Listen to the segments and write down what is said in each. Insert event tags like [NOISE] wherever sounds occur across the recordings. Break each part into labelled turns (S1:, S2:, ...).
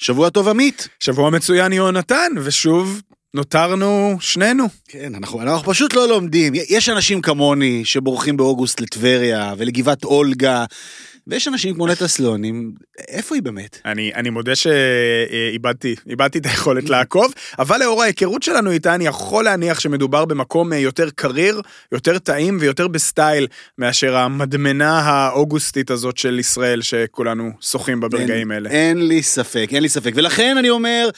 S1: שבוע טוב עמית.
S2: שבוע מצוין יונתן, ושוב נותרנו שנינו.
S1: כן, אנחנו, אנחנו פשוט לא לומדים. יש אנשים כמוני שבורחים באוגוסט לטבריה ולגבעת אולגה, ויש אנשים כמו נטע סלונים, איפה היא באמת?
S2: אני, אני מודה שאיבדתי, איבדתי את היכולת לעקוב, אבל לאור ההיכרות שלנו איתה, אני יכול להניח שמדובר במקום יותר קריר, יותר טעים ויותר בסטייל מאשר המדמנה האוגוסטית הזאת של ישראל, שכולנו שוחים בה ברגעים האלה.
S1: אין לי ספק, אין לי ספק. ולכן אני אומר...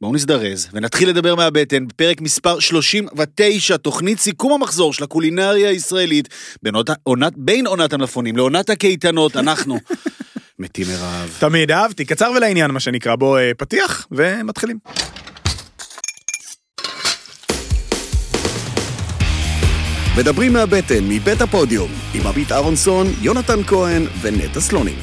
S1: בואו נזדרז ונתחיל לדבר מהבטן בפרק מספר 39, תוכנית סיכום המחזור של הקולינריה הישראלית בין עונת, בין עונת המלפונים לעונת הקייטנות, אנחנו [LAUGHS] מתים מרעב.
S2: תמיד אהבתי, קצר ולעניין מה שנקרא, בוא אה, פתיח ומתחילים.
S3: מדברים מהבטן, מבית הפודיום, עם עמית אהרונסון, יונתן כהן ונטע סלונים.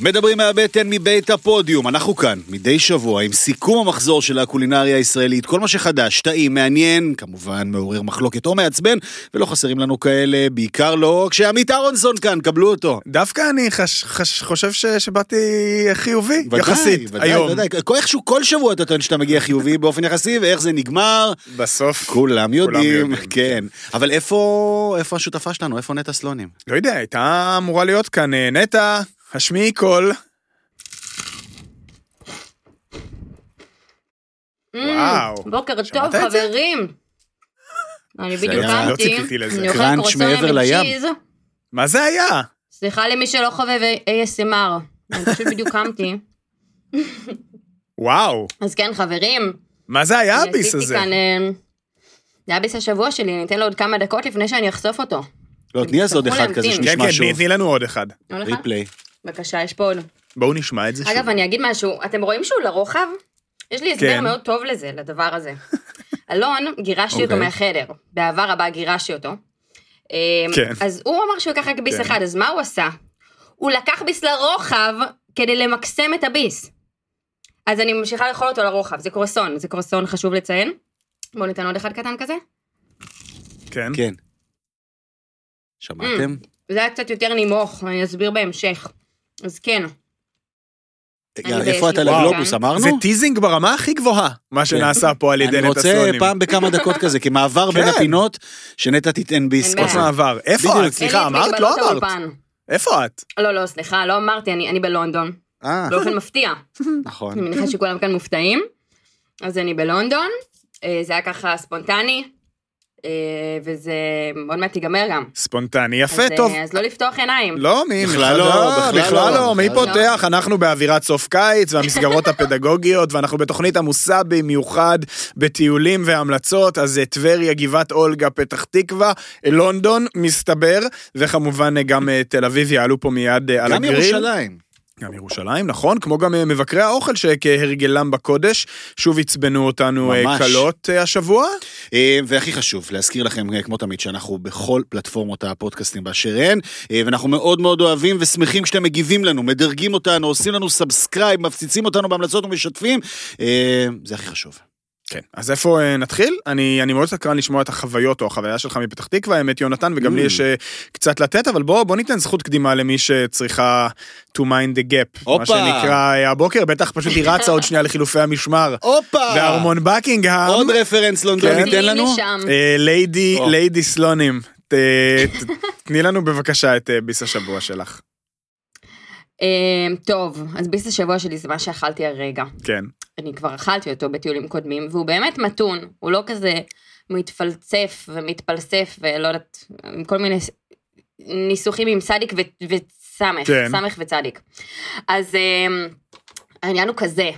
S1: מדברים מהבטן מבית הפודיום, אנחנו כאן מדי שבוע עם סיכום המחזור של הקולינריה הישראלית, כל מה שחדש, טעים, מעניין, כמובן מעורר מחלוקת או מעצבן, ולא חסרים לנו כאלה, בעיקר לא כשעמית אהרונסון כאן, קבלו אותו.
S2: דווקא אני חש, חש, חושב ש, שבאתי חיובי, ודאי, יחסית,
S1: ודאי,
S2: היום.
S1: ודאי, ודאי, איכשהו כל שבוע אתה טוען שאתה מגיע חיובי באופן יחסי, ואיך זה נגמר.
S2: בסוף.
S1: כולם יודעים, כולם יודעים [LAUGHS] כן. כן. אבל איפה, איפה השותפה שלנו? איפה נטע סלונים?
S2: לא יודע, הייתה אמורה להיות כאן אה, נטע. השמיעי קול.
S4: Mm, וואו. בוקר טוב, חברים. [LAUGHS] אני בדיוק קמתי,
S1: אני אוכלת קרוסון עם צ'יז.
S2: מה זה היה?
S4: סליחה למי שלא חובב ASMR, אני פשוט בדיוק קמתי.
S2: וואו.
S4: אז כן, חברים.
S2: מה זה היה הביס הזה?
S4: כאן, אה, זה הביס השבוע שלי, אני אתן לו עוד כמה דקות לפני שאני אחשוף אותו.
S1: לא, תני אז עוד אחד כזה שנשמע שוב.
S2: כן, כן, תני לנו עוד אחד.
S1: ריפליי.
S4: בבקשה, יש פה עוד.
S2: בואו נשמע את זה
S4: שוב. אגב, אני אגיד משהו, אתם רואים שהוא לרוחב? יש לי הסבר כן. מאוד טוב לזה, לדבר הזה. [LAUGHS] אלון, גירשתי אותו אוקיי. מהחדר, באהבה רבה גירשתי אותו. אמ, כן. אז הוא אמר שהוא ייקח רק ביס כן. אחד, אז מה הוא עשה? הוא לקח ביס לרוחב כדי למקסם את הביס. אז אני ממשיכה לאכול אותו לרוחב, זה קרואסון, זה קרואסון חשוב לציין. בואו ניתן עוד אחד קטן כזה.
S2: כן.
S1: כן. שמעתם? Mm,
S4: זה היה קצת יותר נמוך, אני אסביר בהמשך. אז כן.
S1: איפה אתה לגלובוס, אמרנו?
S2: זה teasing ברמה הכי גבוהה, מה כן. שנעשה פה על ידי נטע סלונים.
S1: אני רוצה פעם בכמה דקות [LAUGHS] כזה, כמעבר בין כן. הפינות, שנטע תיתן ביס
S2: כזה. מעבר. איפה את? סליחה, אמרת? לא אמרת. איפה את?
S4: לא, לא, סליחה, לא אמרתי, אני בלונדון. אה. באופן מפתיע. [LAUGHS]
S1: נכון.
S4: אני מניחה שכולם כאן מופתעים. אז אני בלונדון, אה, זה היה ככה ספונטני, וזה עוד מעט ייגמר גם.
S2: ספונטני, יפה, אז, טוב.
S4: אז לא לפתוח עיניים.
S2: לא, מי, בכלל לא, בכלל לא, בכלל לא, מי פותח? אנחנו באווירת סוף קיץ, והמסגרות [LAUGHS] הפדגוגיות, ואנחנו בתוכנית עמוסה במיוחד בטיולים והמלצות, אז טבריה, גבעת אולגה, פתח תקווה, לונדון, מסתבר, וכמובן גם תל אביב יעלו פה מיד על הגריל.
S1: גם ירושלים.
S2: גם ירושלים, נכון? כמו גם אה, מבקרי האוכל שכהרגלם בקודש, שוב עצבנו אותנו אה, ממש. קלות אה, השבוע.
S1: והכי חשוב, להזכיר לכם, כמו תמיד, שאנחנו בכל פלטפורמות הפודקאסטים באשר הן, ואנחנו מאוד מאוד אוהבים ושמחים כשאתם מגיבים לנו, מדרגים אותנו, עושים לנו subscribe, מפציצים אותנו בהמלצות ומשתפים, זה הכי חשוב.
S2: כן, אז איפה uh, נתחיל? אני, אני מאוד סקרן לשמוע את החוויות או החוויה שלך מפתח תקווה, האמת יונתן, וגם mm. לי יש uh, קצת לתת, אבל בוא, בוא ניתן זכות קדימה למי שצריכה to mind the gap.
S1: Opa.
S2: מה שנקרא uh, הבוקר, בטח פשוט היא רצה עוד שנייה לחילופי המשמר.
S1: הופה!
S2: בארמון בקינגהם.
S1: עוד רפרנס לונדוני, כן. תן לנו.
S2: ליידי, ליידי סלונים. תני לנו בבקשה את ביס השבוע שלך.
S4: טוב, אז ביס השבוע שלי זה מה שאכלתי הרגע.
S2: כן.
S4: אני כבר אכלתי אותו בטיולים קודמים, והוא באמת מתון, הוא לא כזה מתפלצף ומתפלסף ולא יודעת, עם כל מיני ניסוחים עם סדיק וסמך, כן. סמך וצדיק. אז um, העניין הוא כזה,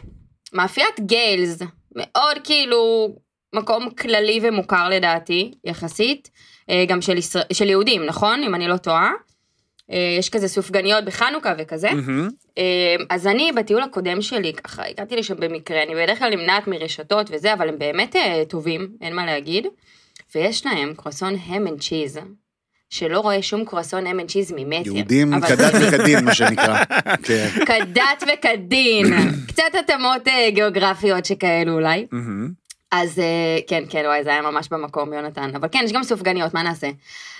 S4: מאפיית גיילס, מאוד כאילו מקום כללי ומוכר לדעתי, יחסית, אה, גם של, ישראל, של יהודים, נכון? אם אני לא טועה. אה, יש כזה סופגניות בחנוכה וכזה. Mm-hmm. אז אני בטיול הקודם שלי, ככה, הגעתי לשם במקרה, אני בדרך כלל נמנעת מרשתות וזה, אבל הם באמת אה, טובים, אין מה להגיד. ויש להם קרואסון ham and cheese, שלא רואה שום קרואסון ham and cheese ממטר.
S1: יהודים כדת וכדין, מה שנקרא. [LAUGHS]
S4: כן. כדת וכדין. [CLEARS THROAT] קצת התאמות גיאוגרפיות שכאלו אולי. אז אה, כן, כן, וואי, זה היה ממש במקום, יונתן. אבל כן, יש גם סופגניות, מה נעשה?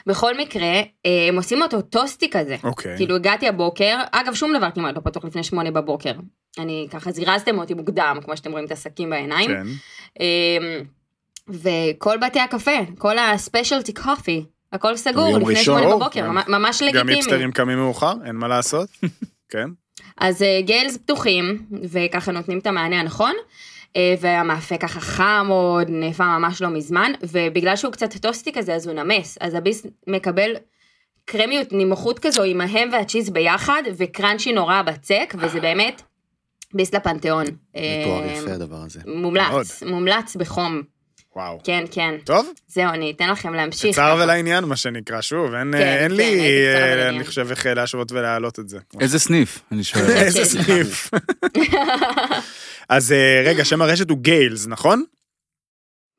S4: בכל מקרה, אה, הם עושים אותו טוסטי כזה.
S2: אוקיי.
S4: כאילו, הגעתי הבוקר, אגב, שום דבר כמעט לא פתוח לפני שמונה בבוקר. אני, ככה זירזתם אותי מוקדם, כמו שאתם רואים את השקים בעיניים.
S2: כן.
S4: אמ, וכל בתי הקפה, כל הספיישלטי קופי, הכל סגור לפני שמונה
S2: או,
S4: בבוקר,
S2: גם-
S4: ממש- ממש
S2: גם
S4: לגיטימי.
S2: היפסטרים קמים מאוחר, אין מה לעשות. [LAUGHS] כן.
S4: אז אה, גיילס פתוחים, וככה נותנים את המענה הנכון, והמאפה ככה חם עוד, נאפה ממש לא מזמן, ובגלל שהוא קצת טוסטי כזה, אז הוא נמס, אז הביס מקבל קרמיות, נמוכות כזו עם ההם והצ'יז ביחד, וקראנצ'י נורא בצק, וזה באמת ביס לפנתיאון.
S1: מתואר
S4: אה,
S1: יפה הדבר הזה.
S4: מומלץ, מומלץ בחום.
S2: וואו.
S4: כן, כן.
S2: טוב,
S4: זהו, אני אתן לכם להמשיך.
S2: קצר. ולעניין, מה שנקרא, שוב, אין
S4: כן,
S2: אין
S4: כן,
S2: לי, אה. אני חושב איך אה, להשוות ולהעלות את זה.
S5: איזה סניף? אני שואל. [LAUGHS]
S2: איזה סניף. [LAUGHS] אז אה, רגע, שם הרשת הוא גיילס, נכון?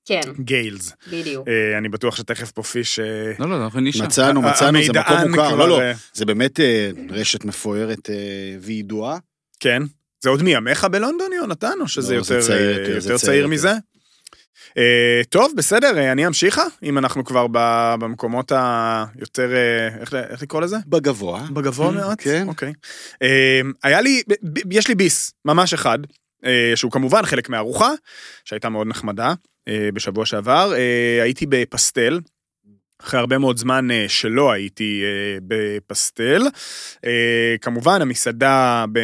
S4: כן,
S2: גיילס.
S4: בדיוק.
S2: אה, אני בטוח שתכף פה פיש... אה,
S5: לא, לא, אנחנו נשאר.
S1: מצאנו, מצאנו, זה מקום מוכר.
S2: כבר,
S1: לא, לא, זה באמת אה, רשת מפוארת אה, וידועה.
S2: כן. זה עוד מימיך בלונדון, יונתן, או שזה
S1: לא, זה
S2: יותר
S1: צעיר
S2: אה,
S1: יותר, זה
S2: יותר
S1: צעיר
S2: צעיר
S1: יותר.
S2: מזה? אה, טוב, בסדר, אה, אני אמשיכה, אם אנחנו כבר ב- במקומות היותר, אה, איך איך לקרוא לזה?
S1: בגבוה.
S2: בגבוה מאוד?
S1: כן.
S2: אוקיי. אה, היה לי, ב- ב- יש לי ביס, ממש אחד, אה, שהוא כמובן חלק מהארוחה, שהייתה מאוד נחמדה אה, בשבוע שעבר. אה, הייתי בפסטל. אחרי הרבה מאוד זמן אה, שלא הייתי אה, בפסטל. אה, כמובן, המסעדה ב,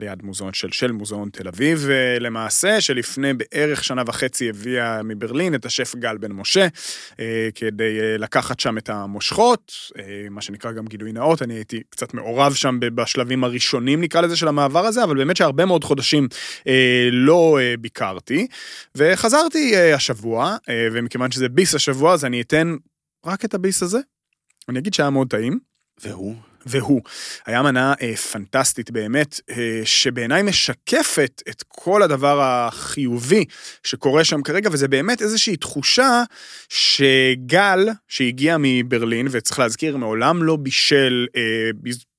S2: ליד מוזיאון של, של מוזיאון תל אביב, למעשה, שלפני בערך שנה וחצי הביאה מברלין את השף גל בן משה, כדי לקחת שם את המושכות, מה שנקרא גם גילוי נאות, אני הייתי קצת מעורב שם בשלבים הראשונים, נקרא לזה, של המעבר הזה, אבל באמת שהרבה מאוד חודשים לא ביקרתי, וחזרתי השבוע, ומכיוון שזה ביס השבוע, אז אני אתן רק את הביס הזה. אני אגיד שהיה מאוד טעים.
S1: והוא?
S2: והוא. היה מנה אה, פנטסטית באמת, אה, שבעיניי משקפת את כל הדבר החיובי שקורה שם כרגע, וזה באמת איזושהי תחושה שגל, שהגיע מברלין, וצריך להזכיר, מעולם לא בישל אה,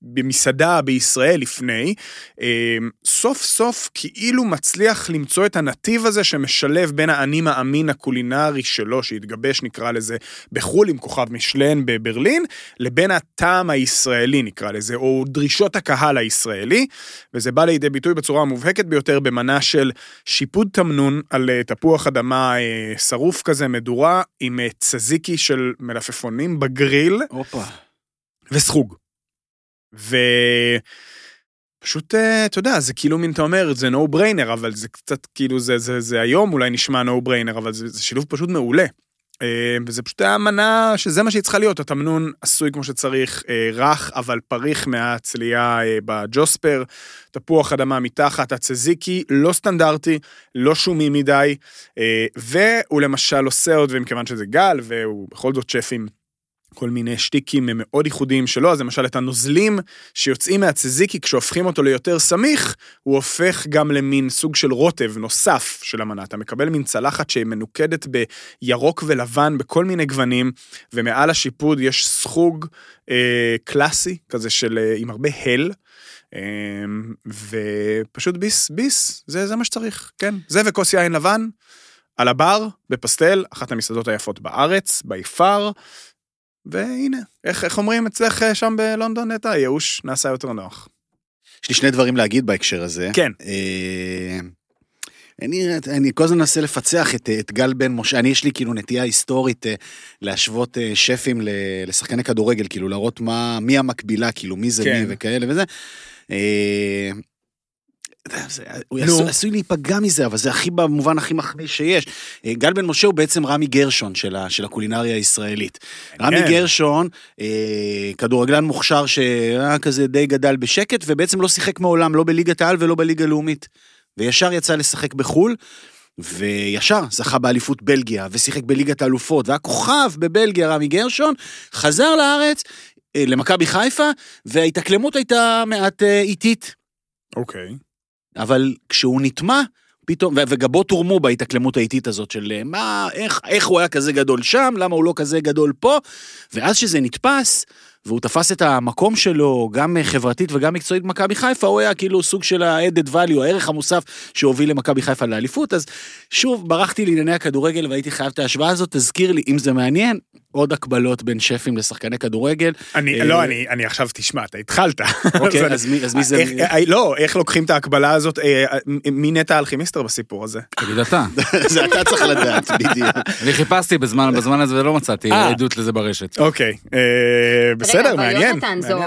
S2: במסעדה בישראל לפני, אה, סוף סוף כאילו מצליח למצוא את הנתיב הזה שמשלב בין האני מאמין הקולינרי שלו, שהתגבש נקרא לזה בחו"ל עם כוכב משלן בברלין, לבין הטעם הישראלי נקרא לזה, או דרישות הקהל הישראלי, וזה בא לידי ביטוי בצורה המובהקת ביותר במנה של שיפוד תמנון על אה, תפוח אדמה אה, שרוף כזה, מדורה, עם אה, צזיקי של מלפפונים בגריל,
S1: הופה.
S2: וסחוג. ופשוט, אה, אתה יודע, זה כאילו מין, אתה אומר, זה no brainer, אבל זה קצת כאילו, זה, זה, זה היום אולי נשמע no brainer, אבל זה, זה שילוב פשוט מעולה. אה, וזה פשוט היה מנה שזה מה שהיא צריכה להיות, התמנון עשוי כמו שצריך, אה, רך אבל פריך מהצלייה בג'וספר, תפוח אדמה מתחת, הצזיקי, לא סטנדרטי, לא שומי מדי, והוא למשל עושה עוד, ומכיוון שזה גל, והוא בכל זאת שף עם כל מיני שטיקים מאוד ייחודיים שלו, אז למשל את הנוזלים שיוצאים מהצזיקי, כשהופכים אותו ליותר סמיך, הוא הופך גם למין סוג של רוטב נוסף של המנה. אתה מקבל מין צלחת שהיא מנוקדת בירוק ולבן בכל מיני גוונים, ומעל השיפוד יש סחוג אה, קלאסי, כזה של, אה, עם הרבה הל. אה, ופשוט ביס, ביס, זה, זה מה שצריך, כן. זה וכוס יין לבן, על הבר, בפסטל, אחת המסעדות היפות בארץ, ביפר, והנה, איך, איך אומרים אצלך אה, שם בלונדון, נטע? הייאוש נעשה יותר נוח.
S1: יש לי שני דברים להגיד בהקשר הזה.
S2: כן.
S1: אה, אני, אני כל הזמן מנסה לפצח את, את גל בן משה, אני יש לי כאילו נטייה היסטורית אה, להשוות אה, שפים לשחקני כדורגל, כאילו להראות מה, מי המקבילה, כאילו מי זה
S2: כן.
S1: מי וכאלה וזה. אה, אתה יודע, זה- הוא. עשוי, עשוי להיפגע מזה, אבל זה הכי במובן הכי מחמיא שיש. אה, גל בן משה הוא בעצם רמי גרשון של, ה, של הקולינריה הישראלית. רמי
S2: כן.
S1: גרשון, אה, כדורגלן מוכשר שהיה כזה די גדל בשקט, ובעצם לא שיחק מעולם, לא בליגת העל ולא בליגה הלאומית. וישר יצא לשחק בחו"ל, וישר זכה באליפות בלגיה, ושיחק בליגת האלופות, והיה כוכב בבלגיה, רמי גרשון, חזר לארץ, אה, למכבי חיפה, וההתאקלמות הייתה מעט אה, איטית.
S2: אוקיי.
S1: אבל כשהוא נטמע, פתאום, וגבו תורמו בהתאקלמות האיטית הזאת של אה, מה, איך, איך הוא היה כזה גדול שם, למה הוא לא כזה גדול פה, ואז שזה נתפס, והוא תפס את המקום שלו, גם חברתית וגם מקצועית במכבי חיפה, הוא היה כאילו סוג של ה-added value, הערך המוסף שהוביל למכבי חיפה לאליפות, אז שוב, ברחתי לענייני הכדורגל והייתי חייב את ההשוואה הזאת, תזכיר לי, אם זה מעניין, עוד הקבלות בין שפים לשחקני כדורגל.
S2: אני, לא, אני, אני עכשיו, תשמע, אתה התחלת.
S1: אוקיי, [LAUGHS] אז מי, אז מי זה?
S2: איך, לא, איך לוקחים את ההקבלה הזאת, מי נטע אלכימיסטר בסיפור הזה? [LAUGHS]
S5: תגיד אתה. [LAUGHS]
S1: זה אתה צריך לדעת, בדיוק.
S5: אני חיפשתי בזמן, בזמן הזה ולא מצאתי עדות לזה ברשת.
S2: אוקיי, בסדר, מעניין.
S4: רגע, אבל יונתן, זו...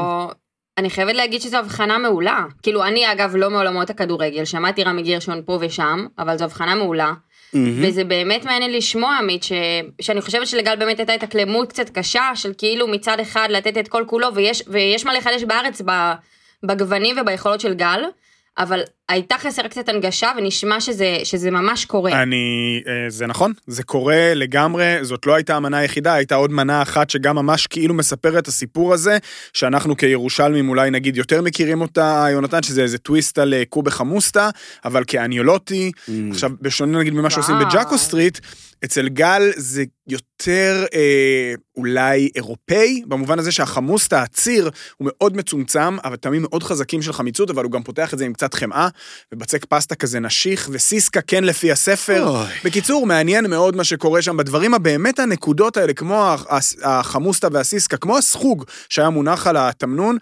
S4: אני חייבת להגיד שזו הבחנה מעולה. כאילו, אני אגב לא מעולמות הכדורגל, שמעתי רמי גרשון פה ושם, אבל זו הבחנה מעולה. Mm-hmm. וזה באמת מעניין לשמוע, עמית, ש... שאני חושבת שלגל באמת הייתה התאקלמות קצת קשה, של כאילו מצד אחד לתת את כל כולו, ויש, ויש מה לחדש בארץ בגוונים וביכולות של גל. אבל הייתה חסרה קצת הנגשה ונשמע שזה, שזה ממש קורה.
S2: אני, אה, זה נכון, זה קורה לגמרי, זאת לא הייתה המנה היחידה, הייתה עוד מנה אחת שגם ממש כאילו מספרת את הסיפור הזה, שאנחנו כירושלמים אולי נגיד יותר מכירים אותה, יונתן, שזה איזה טוויסט על אה, קובה חמוסטה, אבל כאניולוטי, mm. עכשיו בשונה נגיד ממה שעושים בג'אקו סטריט, אצל גל זה יותר אה, אולי אירופאי, במובן הזה שהחמוסטה, הציר, הוא מאוד מצומצם, אבל טעמים מאוד חזקים של חמיצות, אבל הוא גם פותח את זה עם קצת חמאה, ובצק פסטה כזה נשיך, וסיסקה כן לפי הספר. אוי. בקיצור, מעניין מאוד מה שקורה שם בדברים הבאמת הנקודות האלה, כמו החמוסטה והסיסקה, כמו הסחוג שהיה מונח על התמנון,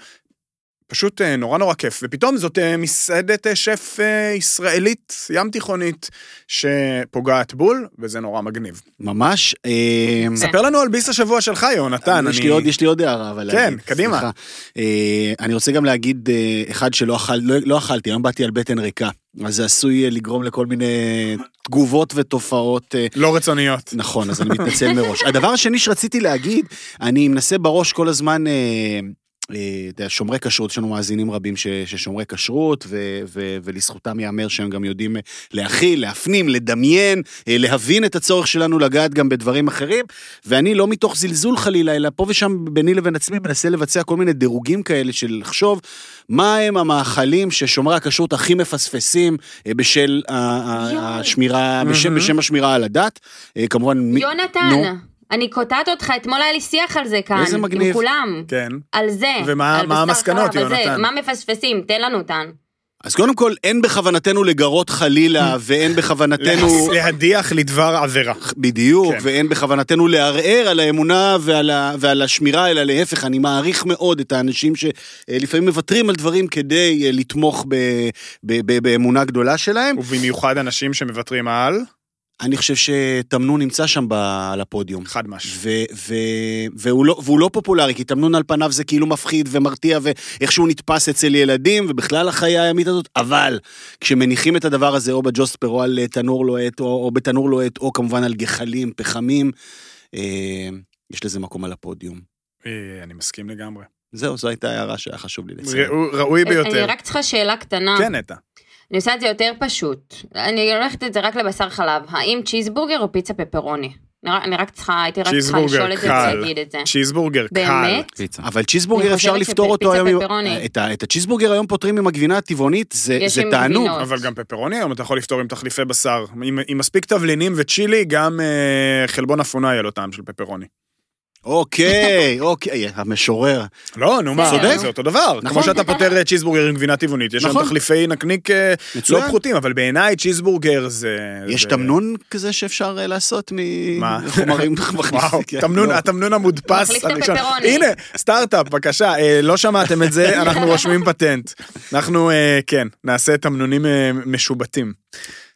S2: פשוט אה, נורא נורא כיף, ופתאום זאת אה, מסעדת אה, שף ישראלית, ים תיכונית, שפוגעת בול, וזה נורא מגניב.
S1: ממש.
S2: ספר לנו על ביס השבוע שלך, יונתן.
S1: יש לי עוד, יש לי עוד הערה, אבל...
S2: כן, קדימה.
S1: אני רוצה גם להגיד, אחד שלא אכל, לא, לא אכלתי, היום באתי על בטן ריקה. אז זה עשוי לגרום לכל מיני תגובות ותופעות.
S2: לא רצוניות.
S1: נכון, אז אני מתנצל מראש. הדבר השני שרציתי להגיד, אני מנסה בראש כל הזמן אה, שומרי כשרות, יש לנו מאזינים רבים ששומרי כשרות, ו, ו, ולזכותם ייאמר שהם גם יודעים להכיל, להפנים, לדמיין, אה, להבין את הצורך שלנו לגעת גם בדברים אחרים, ואני לא מתוך זלזול חלילה, אלא פה ושם ביני לבין עצמי מנסה לבצע כל מיני דירוגים כאלה של לחשוב מה הם המאכלים ששומרי הכשרות הכי מפספסים אה, בשל השמירה, בשם, בשם השמירה על הדת. כמובן...
S4: יונתן. נו, אני קוטעת אותך, אתמול היה לי שיח על זה כאן. איזה מגניב. עם כולם.
S2: כן.
S4: על זה.
S2: ומה המסקנות, יונתן?
S4: מה מפספסים? תן לנו אותן.
S1: אז קודם כל, אין בכוונתנו לגרות חלילה, [LAUGHS] ואין בכוונתנו...
S2: להדיח לדבר עבירה.
S1: בדיוק, כן. ואין בכוונתנו לערער על האמונה ועל, ה... ועל השמירה, אלא להפך, אני מעריך מאוד את האנשים שלפעמים מוותרים על דברים כדי לתמוך ב... ב... ב... באמונה גדולה שלהם.
S2: ובמיוחד אנשים שמוותרים על?
S1: אני חושב שתמנון נמצא שם על הפודיום.
S2: חד משהו.
S1: והוא, לא, והוא לא פופולרי, כי תמנון על פניו זה כאילו מפחיד ומרתיע, ואיכשהו נתפס אצל ילדים, ובכלל החיה הימית הזאת, אבל כשמניחים את הדבר הזה או בג'וספר או על תנור לוהט, או, או בתנור לוהט, או כמובן על גחלים, פחמים, אה, יש לזה מקום על הפודיום.
S2: אה, אני מסכים לגמרי.
S1: זהו, זו הייתה הערה שהיה חשוב לי לציין.
S2: ראוי ביותר.
S4: אני רק צריכה שאלה קטנה.
S2: כן, נטע.
S4: אני עושה את זה יותר פשוט. אני הולכת את זה רק לבשר חלב. האם צ'יזבורגר או פיצה פפרוני? אני רק צריכה, הייתי רק צריכה לשאול את זה ולהגיד את זה.
S2: צ'יזבורגר
S4: קל. באמת?
S1: אבל צ'יזבורגר אפשר לפתור אותו היום. את הצ'יזבורגר היום פותרים עם הגבינה הטבעונית, זה תענוג.
S2: אבל גם פפרוני היום אתה יכול לפתור עם תחליפי בשר. עם מספיק תבלינים וצ'ילי, גם אה, חלבון אפונה יהיה לו טעם של פפרוני.
S1: אוקיי, אוקיי, המשורר.
S2: לא, נו מה, צודק, זה אותו דבר. נכון. כמו שאתה פותר צ'יזבורגר עם גבינה טבעונית, יש שם נכון. תחליפי נקניק אה, לא פחותים, אבל בעיניי צ'יזבורגר זה...
S1: יש תמנון כזה שאפשר אה, לעשות מחומרים [LAUGHS]
S2: וואו, לא. התמנון המודפס הראשון. הנה, סטארט-אפ, בבקשה, אה, לא שמעתם את זה, [LAUGHS] אנחנו רושמים פטנט. אנחנו, כן, נעשה תמנונים משובטים.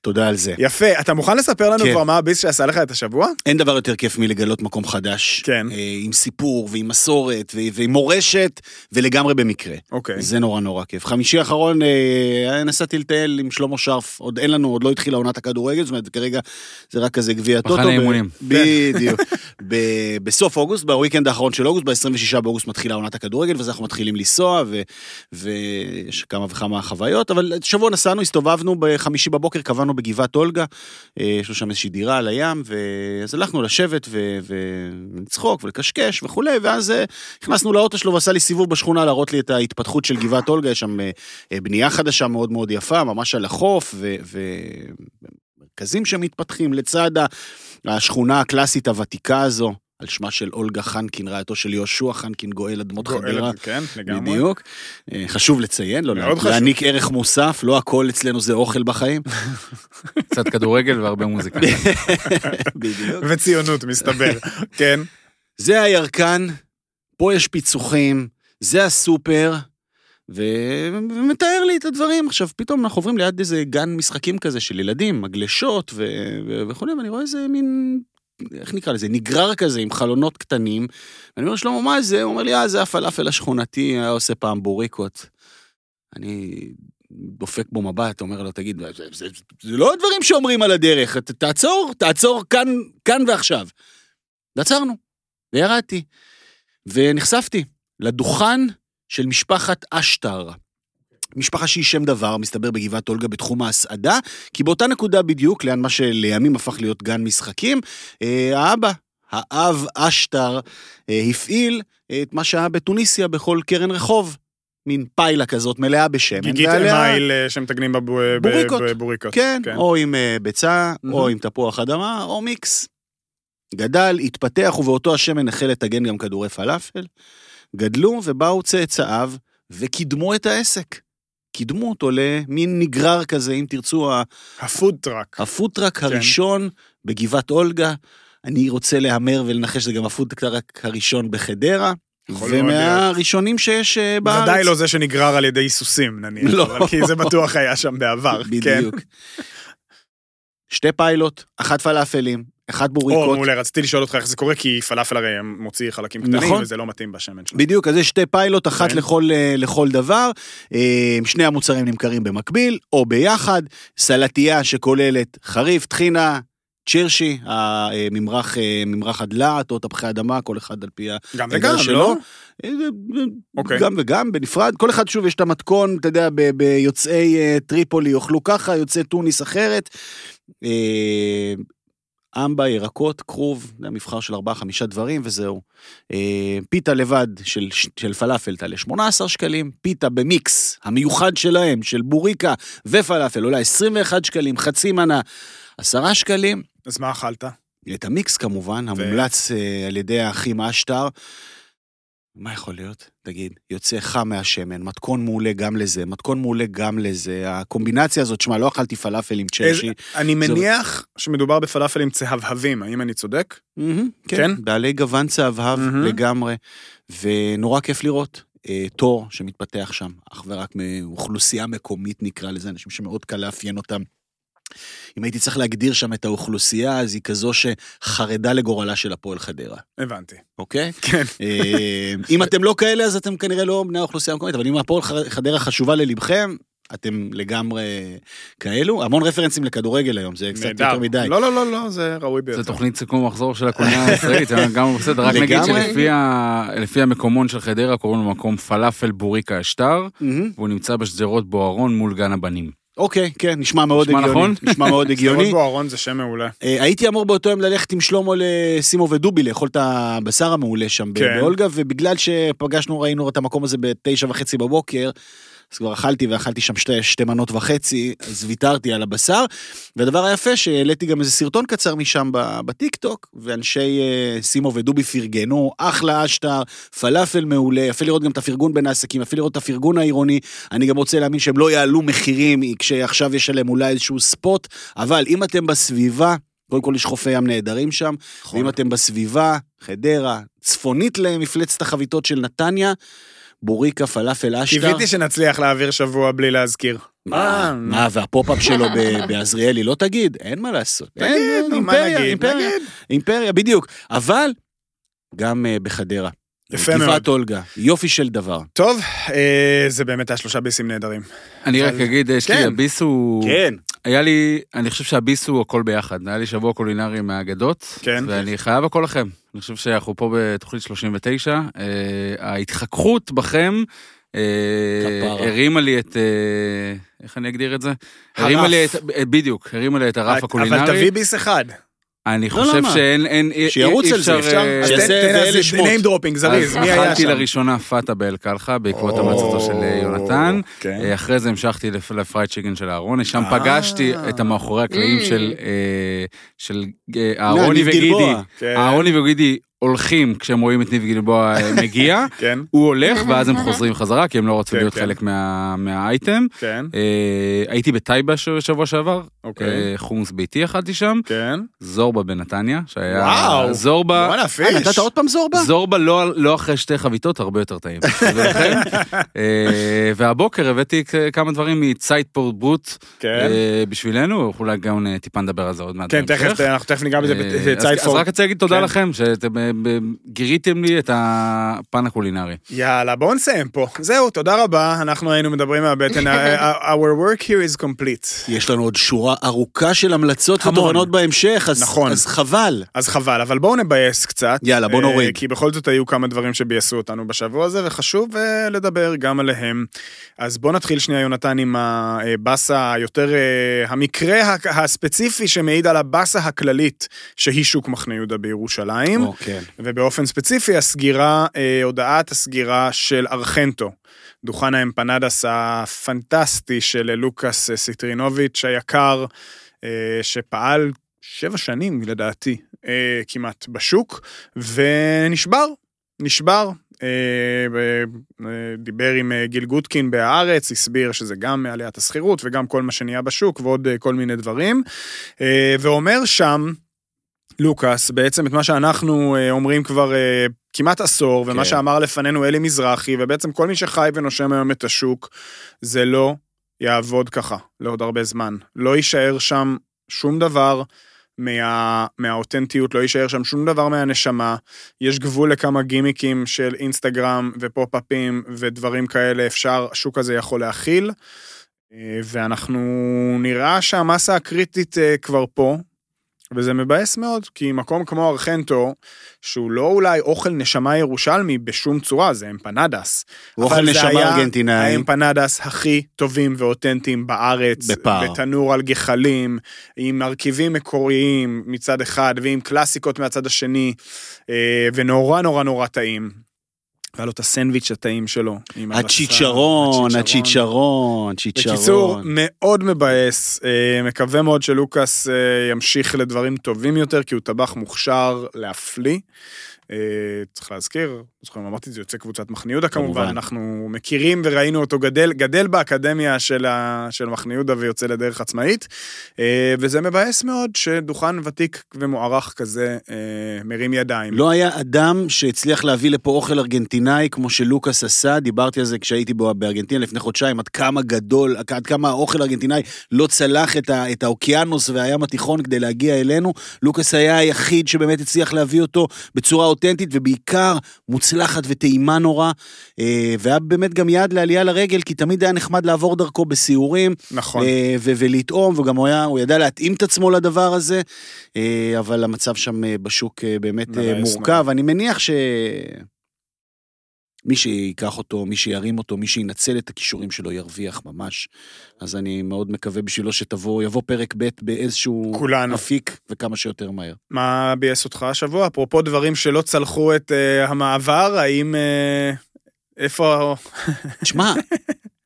S1: תודה על זה.
S2: יפה, אתה מוכן לספר לנו כן. כבר מה הביס שעשה לך את השבוע?
S1: אין דבר יותר כיף מלגלות מקום חדש.
S2: כן.
S1: אה, עם סיפור ועם מסורת ועם מורשת, ולגמרי במקרה.
S2: אוקיי.
S1: זה נורא נורא כיף. חמישי האחרון אה, נסעתי לטייל עם שלמה שרף, עוד אין לנו, עוד לא התחילה עונת הכדורגל, זאת אומרת, כרגע זה רק כזה גביע טוטו.
S5: מחנה אימונים. [LAUGHS]
S1: בדיוק. בסוף אוגוסט, בוויקנד האחרון של אוגוסט, ב-26 באוגוסט מתחילה עונת הכדורגל, ואז אנחנו מתחילים לנסוע, ויש כמה וכמה חוויות, אבל שבוע נסענו, הסתובבנו בחמישי בבוקר, קבענו גרנו בגבעת אולגה, אה, יש לו שם איזושהי דירה על הים, ואז הלכנו לשבת ולצחוק ולקשקש וכולי, ואז אה, נכנסנו לאוטו שלו ועשה לי סיבוב בשכונה להראות לי את ההתפתחות של גבעת אולגה, יש שם אה, בנייה חדשה מאוד מאוד יפה, ממש על החוף, ומרכזים שמתפתחים לצד השכונה הקלאסית הוותיקה הזו. על שמה של אולגה חנקין, רעייתו של יהושע חנקין, גואל אדמות חדרה.
S2: כן, לגמרי.
S1: בדיוק. אה, חשוב לציין, לא להעניק ערך מוסף, לא הכל אצלנו זה אוכל בחיים. [LAUGHS]
S5: קצת כדורגל והרבה מוזיקה. [LAUGHS]
S2: בדיוק. וציונות, מסתבר, [LAUGHS] כן.
S1: זה הירקן, פה יש פיצוחים, זה הסופר, ומתאר לי את הדברים. עכשיו, פתאום אנחנו עוברים ליד איזה גן משחקים כזה של ילדים, מגלשות וכולי, ואני רואה איזה מין איך נקרא לזה, נגרר כזה עם חלונות קטנים. ואני אומר, שלמה, מה זה? הוא אומר לי, אה, זה הפלאפל השכונתי, היה עושה פעם בוריקות. אני דופק בו מבט, אומר לו, תגיד, זה, זה, זה, זה לא הדברים שאומרים על הדרך, תעצור, תעצור כאן, כאן ועכשיו. ועצרנו, וירדתי, ונחשפתי לדוכן של משפחת אשטר. משפחה שהיא שם דבר, מסתבר בגבעת אולגה בתחום ההסעדה, כי באותה נקודה בדיוק, ליד מה שלימים הפך להיות גן משחקים, אה, האבא, האב אשטר, אה, הפעיל את מה שהיה בתוניסיה בכל קרן רחוב. מין פיילה כזאת מלאה בשמן.
S2: גיגית מייל אה, שמתגנים
S1: בבוריקות. כן, כן, או עם ביצה, mm-hmm. או עם תפוח אדמה, או מיקס. גדל, התפתח, ובאותו השמן החל לטגן גם כדורי פלאפל. גדלו ובאו צאצאיו וקידמו את העסק. קידמו אותו למין נגרר כזה, אם תרצו.
S2: ה food
S1: truck. ה food truck כן. הראשון בגבעת אולגה. אני רוצה להמר ולנחש שזה גם ה food truck הראשון בחדרה. ומהראשונים שיש אה, בארץ.
S2: ודאי לא זה שנגרר על ידי היסוסים נניח, לא. אבל כי זה בטוח היה שם בעבר. [LAUGHS]
S1: בדיוק. כן. שתי פיילות, אחת פלאפלים, אחד בוריקות.
S2: או, מעולה, רציתי לשאול אותך איך זה קורה, כי פלאפל הרי מוציא חלקים קטנים, נכון. וזה לא מתאים בשמן שלו.
S1: בדיוק, אז יש שתי פיילות, אחת כן. לכל, אה, לכל דבר. אה, שני המוצרים נמכרים במקביל, או ביחד. סלטייה שכוללת חריף, טחינה, צ'ירשי, הממרח אה, ממרח הדלעת או תפוחי אדמה, כל אחד על פי
S2: גם וגם, שלו. לא?
S1: אוקיי. גם וגם, בנפרד. כל אחד שוב יש את המתכון, אתה יודע, ביוצאי טריפולי יאכלו ככה, יוצאי טוניס אחרת. אמבה, ירקות, כרוב, זה המבחר של 4-5 דברים וזהו. אה, פיתה לבד של, של פלאפל תעלה 18 שקלים, פיתה במיקס המיוחד שלהם, של בוריקה ופלאפל, עולה 21 שקלים, חצי מנה, 10 שקלים.
S2: אז מה אכלת?
S1: את המיקס כמובן, ו... המומלץ אה, על ידי האחים אשטר. מה יכול להיות? תגיד, יוצא חם מהשמן, מתכון מעולה גם לזה, מתכון מעולה גם לזה, הקומבינציה הזאת, שמע, לא אכלתי פלאפל עם צ'רשי.
S2: אני מניח שמדובר בפלאפל עם צהבהבים, האם אני צודק?
S1: כן, בעלי גוון צהבהב לגמרי, ונורא כיף לראות. אה, תור שמתפתח שם, אך ורק מאוכלוסייה מקומית נקרא לזה, אנשים שמאוד קל לאפיין אותם. אם הייתי צריך להגדיר שם את האוכלוסייה, אז היא כזו שחרדה לגורלה של הפועל חדרה.
S2: הבנתי.
S1: אוקיי?
S2: כן.
S1: אה, אם אתם לא כאלה, אז אתם כנראה לא בני האוכלוסייה המקומית, אבל אם הפועל חדרה חשובה ללבכם, אתם לגמרי כאלו. המון רפרנסים לכדורגל היום, זה קצת יותר מדי.
S2: לא, לא, לא, לא, זה ראוי ביותר.
S5: זה תוכנית סיכום מחזור של הקולנוע הישראלית, גם בסדר, רק נגיד שלפי המקומון של חדרה קוראים לו מקום פלאפל בוריקה אשטר, והוא נמצא בשדרות בוארון מול גן הבנים.
S1: אוקיי, כן, נשמע מאוד נשמע הגיוני. נכון? נשמע מאוד [LAUGHS] הגיוני.
S2: שדרות בוארון זה שם מעולה.
S1: אה, הייתי אמור באותו יום ללכת עם שלמה לסימו ודובי לאכול את הבשר המעולה שם כן. באולגה, ובגלל שפגשנו, ראינו את המקום הזה בתשע וחצי בבוקר, אז כבר אכלתי ואכלתי שם שתי, שתי מנות וחצי, אז ויתרתי על הבשר. והדבר היפה שהעליתי גם איזה סרטון קצר משם בטיק טוק, ואנשי uh, סימו ודובי פרגנו, אחלה אשטר, פלאפל מעולה, יפה לראות גם את הפרגון בין העסקים, יפה לראות את הפרגון העירוני. אני גם רוצה להאמין שהם לא יעלו מחירים כשעכשיו יש עליהם אולי איזשהו ספוט, אבל אם אתם בסביבה, קודם כל יש חופי ים נהדרים שם, נכון. ואם אתם בסביבה, חדרה, צפונית למפלצת החביתות של נתניה, בוריקה, פלאפל, אשטר.
S2: קיוויתי שנצליח להעביר שבוע בלי להזכיר.
S1: מה, מה, והפופ-אפ שלו [LAUGHS] בעזריאלי, לא תגיד? אין מה לעשות.
S2: תגיד, מה נגיד? אימפריה,
S1: אימפריה, בדיוק. אבל גם אה, בחדרה.
S2: יפה מאוד.
S1: גבעת אולגה, יופי של דבר.
S2: טוב, אה, זה באמת היה שלושה ביסים נהדרים.
S5: אני רק אגיד, יש לי
S1: כן.
S5: הביס הוא...
S1: כן.
S5: היה לי, אני חושב שהביס הוא הכל ביחד. היה לי שבוע קולינרי מהאגדות,
S2: כן.
S5: ואני חייב הכל לכם. אני חושב שאנחנו פה בתוכנית 39. אה, ההתחככות בכם אה, הרימה לי את... איך אני אגדיר את זה? הרימה לי את... בדיוק, הרימה לי את הרף הקולינרי.
S2: אבל תביא ביס אחד.
S5: אני לא, חושב שאין, אין,
S1: שירוץ על זה, אפשר,
S2: שיעשה ואלה שמות. name dropping, זריז, מי היה שם?
S5: אכלתי לראשונה פאטה באלקלחה בעקבות המלצתו של יונתן. כן. אה, אחרי זה המשכתי לפרייד צ'יגן של אהרוני, שם אה. פגשתי את המאחורי הקלעים mm. של אה, אהרוני וגידי. כן. אהרוני וגידי הולכים כשהם רואים את ניב גלבוע [LAUGHS] מגיע,
S2: כן.
S5: הוא הולך ואז הם חוזרים חזרה כי הם לא רצו
S2: כן,
S5: להיות
S2: כן.
S5: חלק מה- מהאייטם.
S2: כן,
S5: אה, הייתי בטייבה ש- שבוע שעבר,
S2: אוקיי.
S5: אה, חומוס ביתי אכלתי שם,
S2: כן.
S5: זורבה בנתניה, שהיה...
S2: וואו.
S5: זורבה,
S2: בואנה,
S1: אה,
S2: פיש.
S1: נתת עוד פעם זורבה?
S5: זורבה לא, לא אחרי שתי חביתות, הרבה יותר טעים. ולכן, [LAUGHS] אה, והבוקר הבאתי כמה דברים מצייטפורט ברוט
S2: כן.
S5: אה, בשבילנו, אולי גם אה, טיפה נדבר על זה עוד מעט.
S2: כן. תכף, אנחנו תכף ניגע בזה
S5: אה, אז-. רק רוצה להגיד תודה
S2: כן.
S5: לכם, שאתם אה, גיריתם לי את הפן הקולינרי.
S2: יאללה, בואו נסיים פה. זהו, תודה רבה, אנחנו היינו מדברים מהבטן. [LAUGHS] Our work here is complete.
S1: יש לנו עוד שורה ארוכה של המלצות. ותובנות בהמשך, אז,
S2: נכון.
S1: אז חבל.
S2: אז חבל, אבל בואו נבאס קצת.
S1: יאללה, בוא
S2: אה,
S1: נוריד.
S2: כי בכל זאת היו כמה דברים שביאסו אותנו בשבוע הזה, וחשוב אה, לדבר גם עליהם. אז בואו נתחיל שנייה, יונתן, עם הבאסה היותר, אה, המקרה הספציפי שמעיד על הבאסה הכללית, שהיא שוק מחנה יהודה בירושלים.
S1: או, כן.
S2: ובאופן ספציפי הסגירה, אה, הודעת הסגירה של ארכנטו, דוכן האמפנדס הפנטסטי של לוקאס סיטרינוביץ' היקר, אה, שפעל שבע שנים לדעתי אה, כמעט בשוק, ונשבר, נשבר. אה, אה, דיבר עם אה, גיל גוטקין בהארץ, הסביר שזה גם מעליית השכירות וגם כל מה שנהיה בשוק ועוד אה, כל מיני דברים. אה, ואומר שם, לוקאס, בעצם את מה שאנחנו אה, אומרים כבר אה, כמעט עשור, ומה
S1: כן.
S2: שאמר לפנינו אלי מזרחי, ובעצם כל מי שחי ונושם היום את השוק, זה לא יעבוד ככה לעוד הרבה זמן. לא יישאר שם שום דבר מה, מהאותנטיות, לא יישאר שם שום דבר מהנשמה. יש גבול לכמה גימיקים של אינסטגרם ופופ-אפים ודברים כאלה אפשר, השוק הזה יכול להכיל. אה, ואנחנו נראה שהמסה הקריטית כבר פה, וזה מבאס מאוד, כי מקום כמו ארכנטו, שהוא לא אולי אוכל נשמה ירושלמי בשום צורה, זה אמפנדס.
S1: הוא אוכל
S2: אבל זה
S1: נשמה
S2: היה
S1: ארגנטינאי.
S2: האמפנדס הכי טובים ואותנטיים בארץ.
S1: בפער.
S2: בתנור על גחלים, עם מרכיבים מקוריים מצד אחד, ועם קלאסיקות מהצד השני, אה, ונורא נורא נורא טעים. והיה לו את הסנדוויץ' הטעים שלו.
S1: הצ'יצ'רון, הצ'יצ'רון, צ'יצ'רון.
S2: בקיצור, מאוד מבאס, אה, מקווה מאוד שלוקאס אה, ימשיך לדברים טובים יותר, כי הוא טבח מוכשר להפליא. אה, צריך להזכיר, זוכרים, אמרתי את זה, יוצא קבוצת מחנה יהודה כמובן,
S1: כמובן.
S2: אנחנו מכירים וראינו אותו גדל, גדל באקדמיה של, ה, של מחנה יהודה ויוצא לדרך עצמאית, אה, וזה מבאס מאוד שדוכן ותיק ומוערך כזה אה, מרים ידיים.
S1: לא היה אדם שהצליח להביא לפה אוכל ארגנטינאי כמו שלוקאס עשה, דיברתי על זה כשהייתי בו בארגנטינה לפני חודשיים, עד כמה גדול, עד כמה האוכל הארגנטינאי לא צלח את, ה, את האוקיינוס והים התיכון כדי להגיע אלינו. לוקאס היה היחיד שבאמת הצליח להביא אותו בצורה אותנטית, ובעיקר מוצלחת וטעימה נורא, אה, והיה באמת גם יד לעלייה לרגל, כי תמיד היה נחמד לעבור דרכו בסיורים.
S2: נכון.
S1: אה, ו- ולטעום, וגם הוא, היה, הוא ידע להתאים את עצמו לדבר הזה, אה, אבל המצב שם בשוק באמת מורכב. אני מניח ש... מי שיקח אותו, מי שירים אותו, מי שינצל את הכישורים שלו ירוויח ממש. אז אני מאוד מקווה בשבילו שתבוא, יבוא פרק ב' באיזשהו
S2: כולנו.
S1: אפיק וכמה שיותר מהר.
S2: מה ביאס אותך השבוע? אפרופו דברים שלא צלחו את uh, המעבר, האם... Uh, איפה...
S1: תשמע,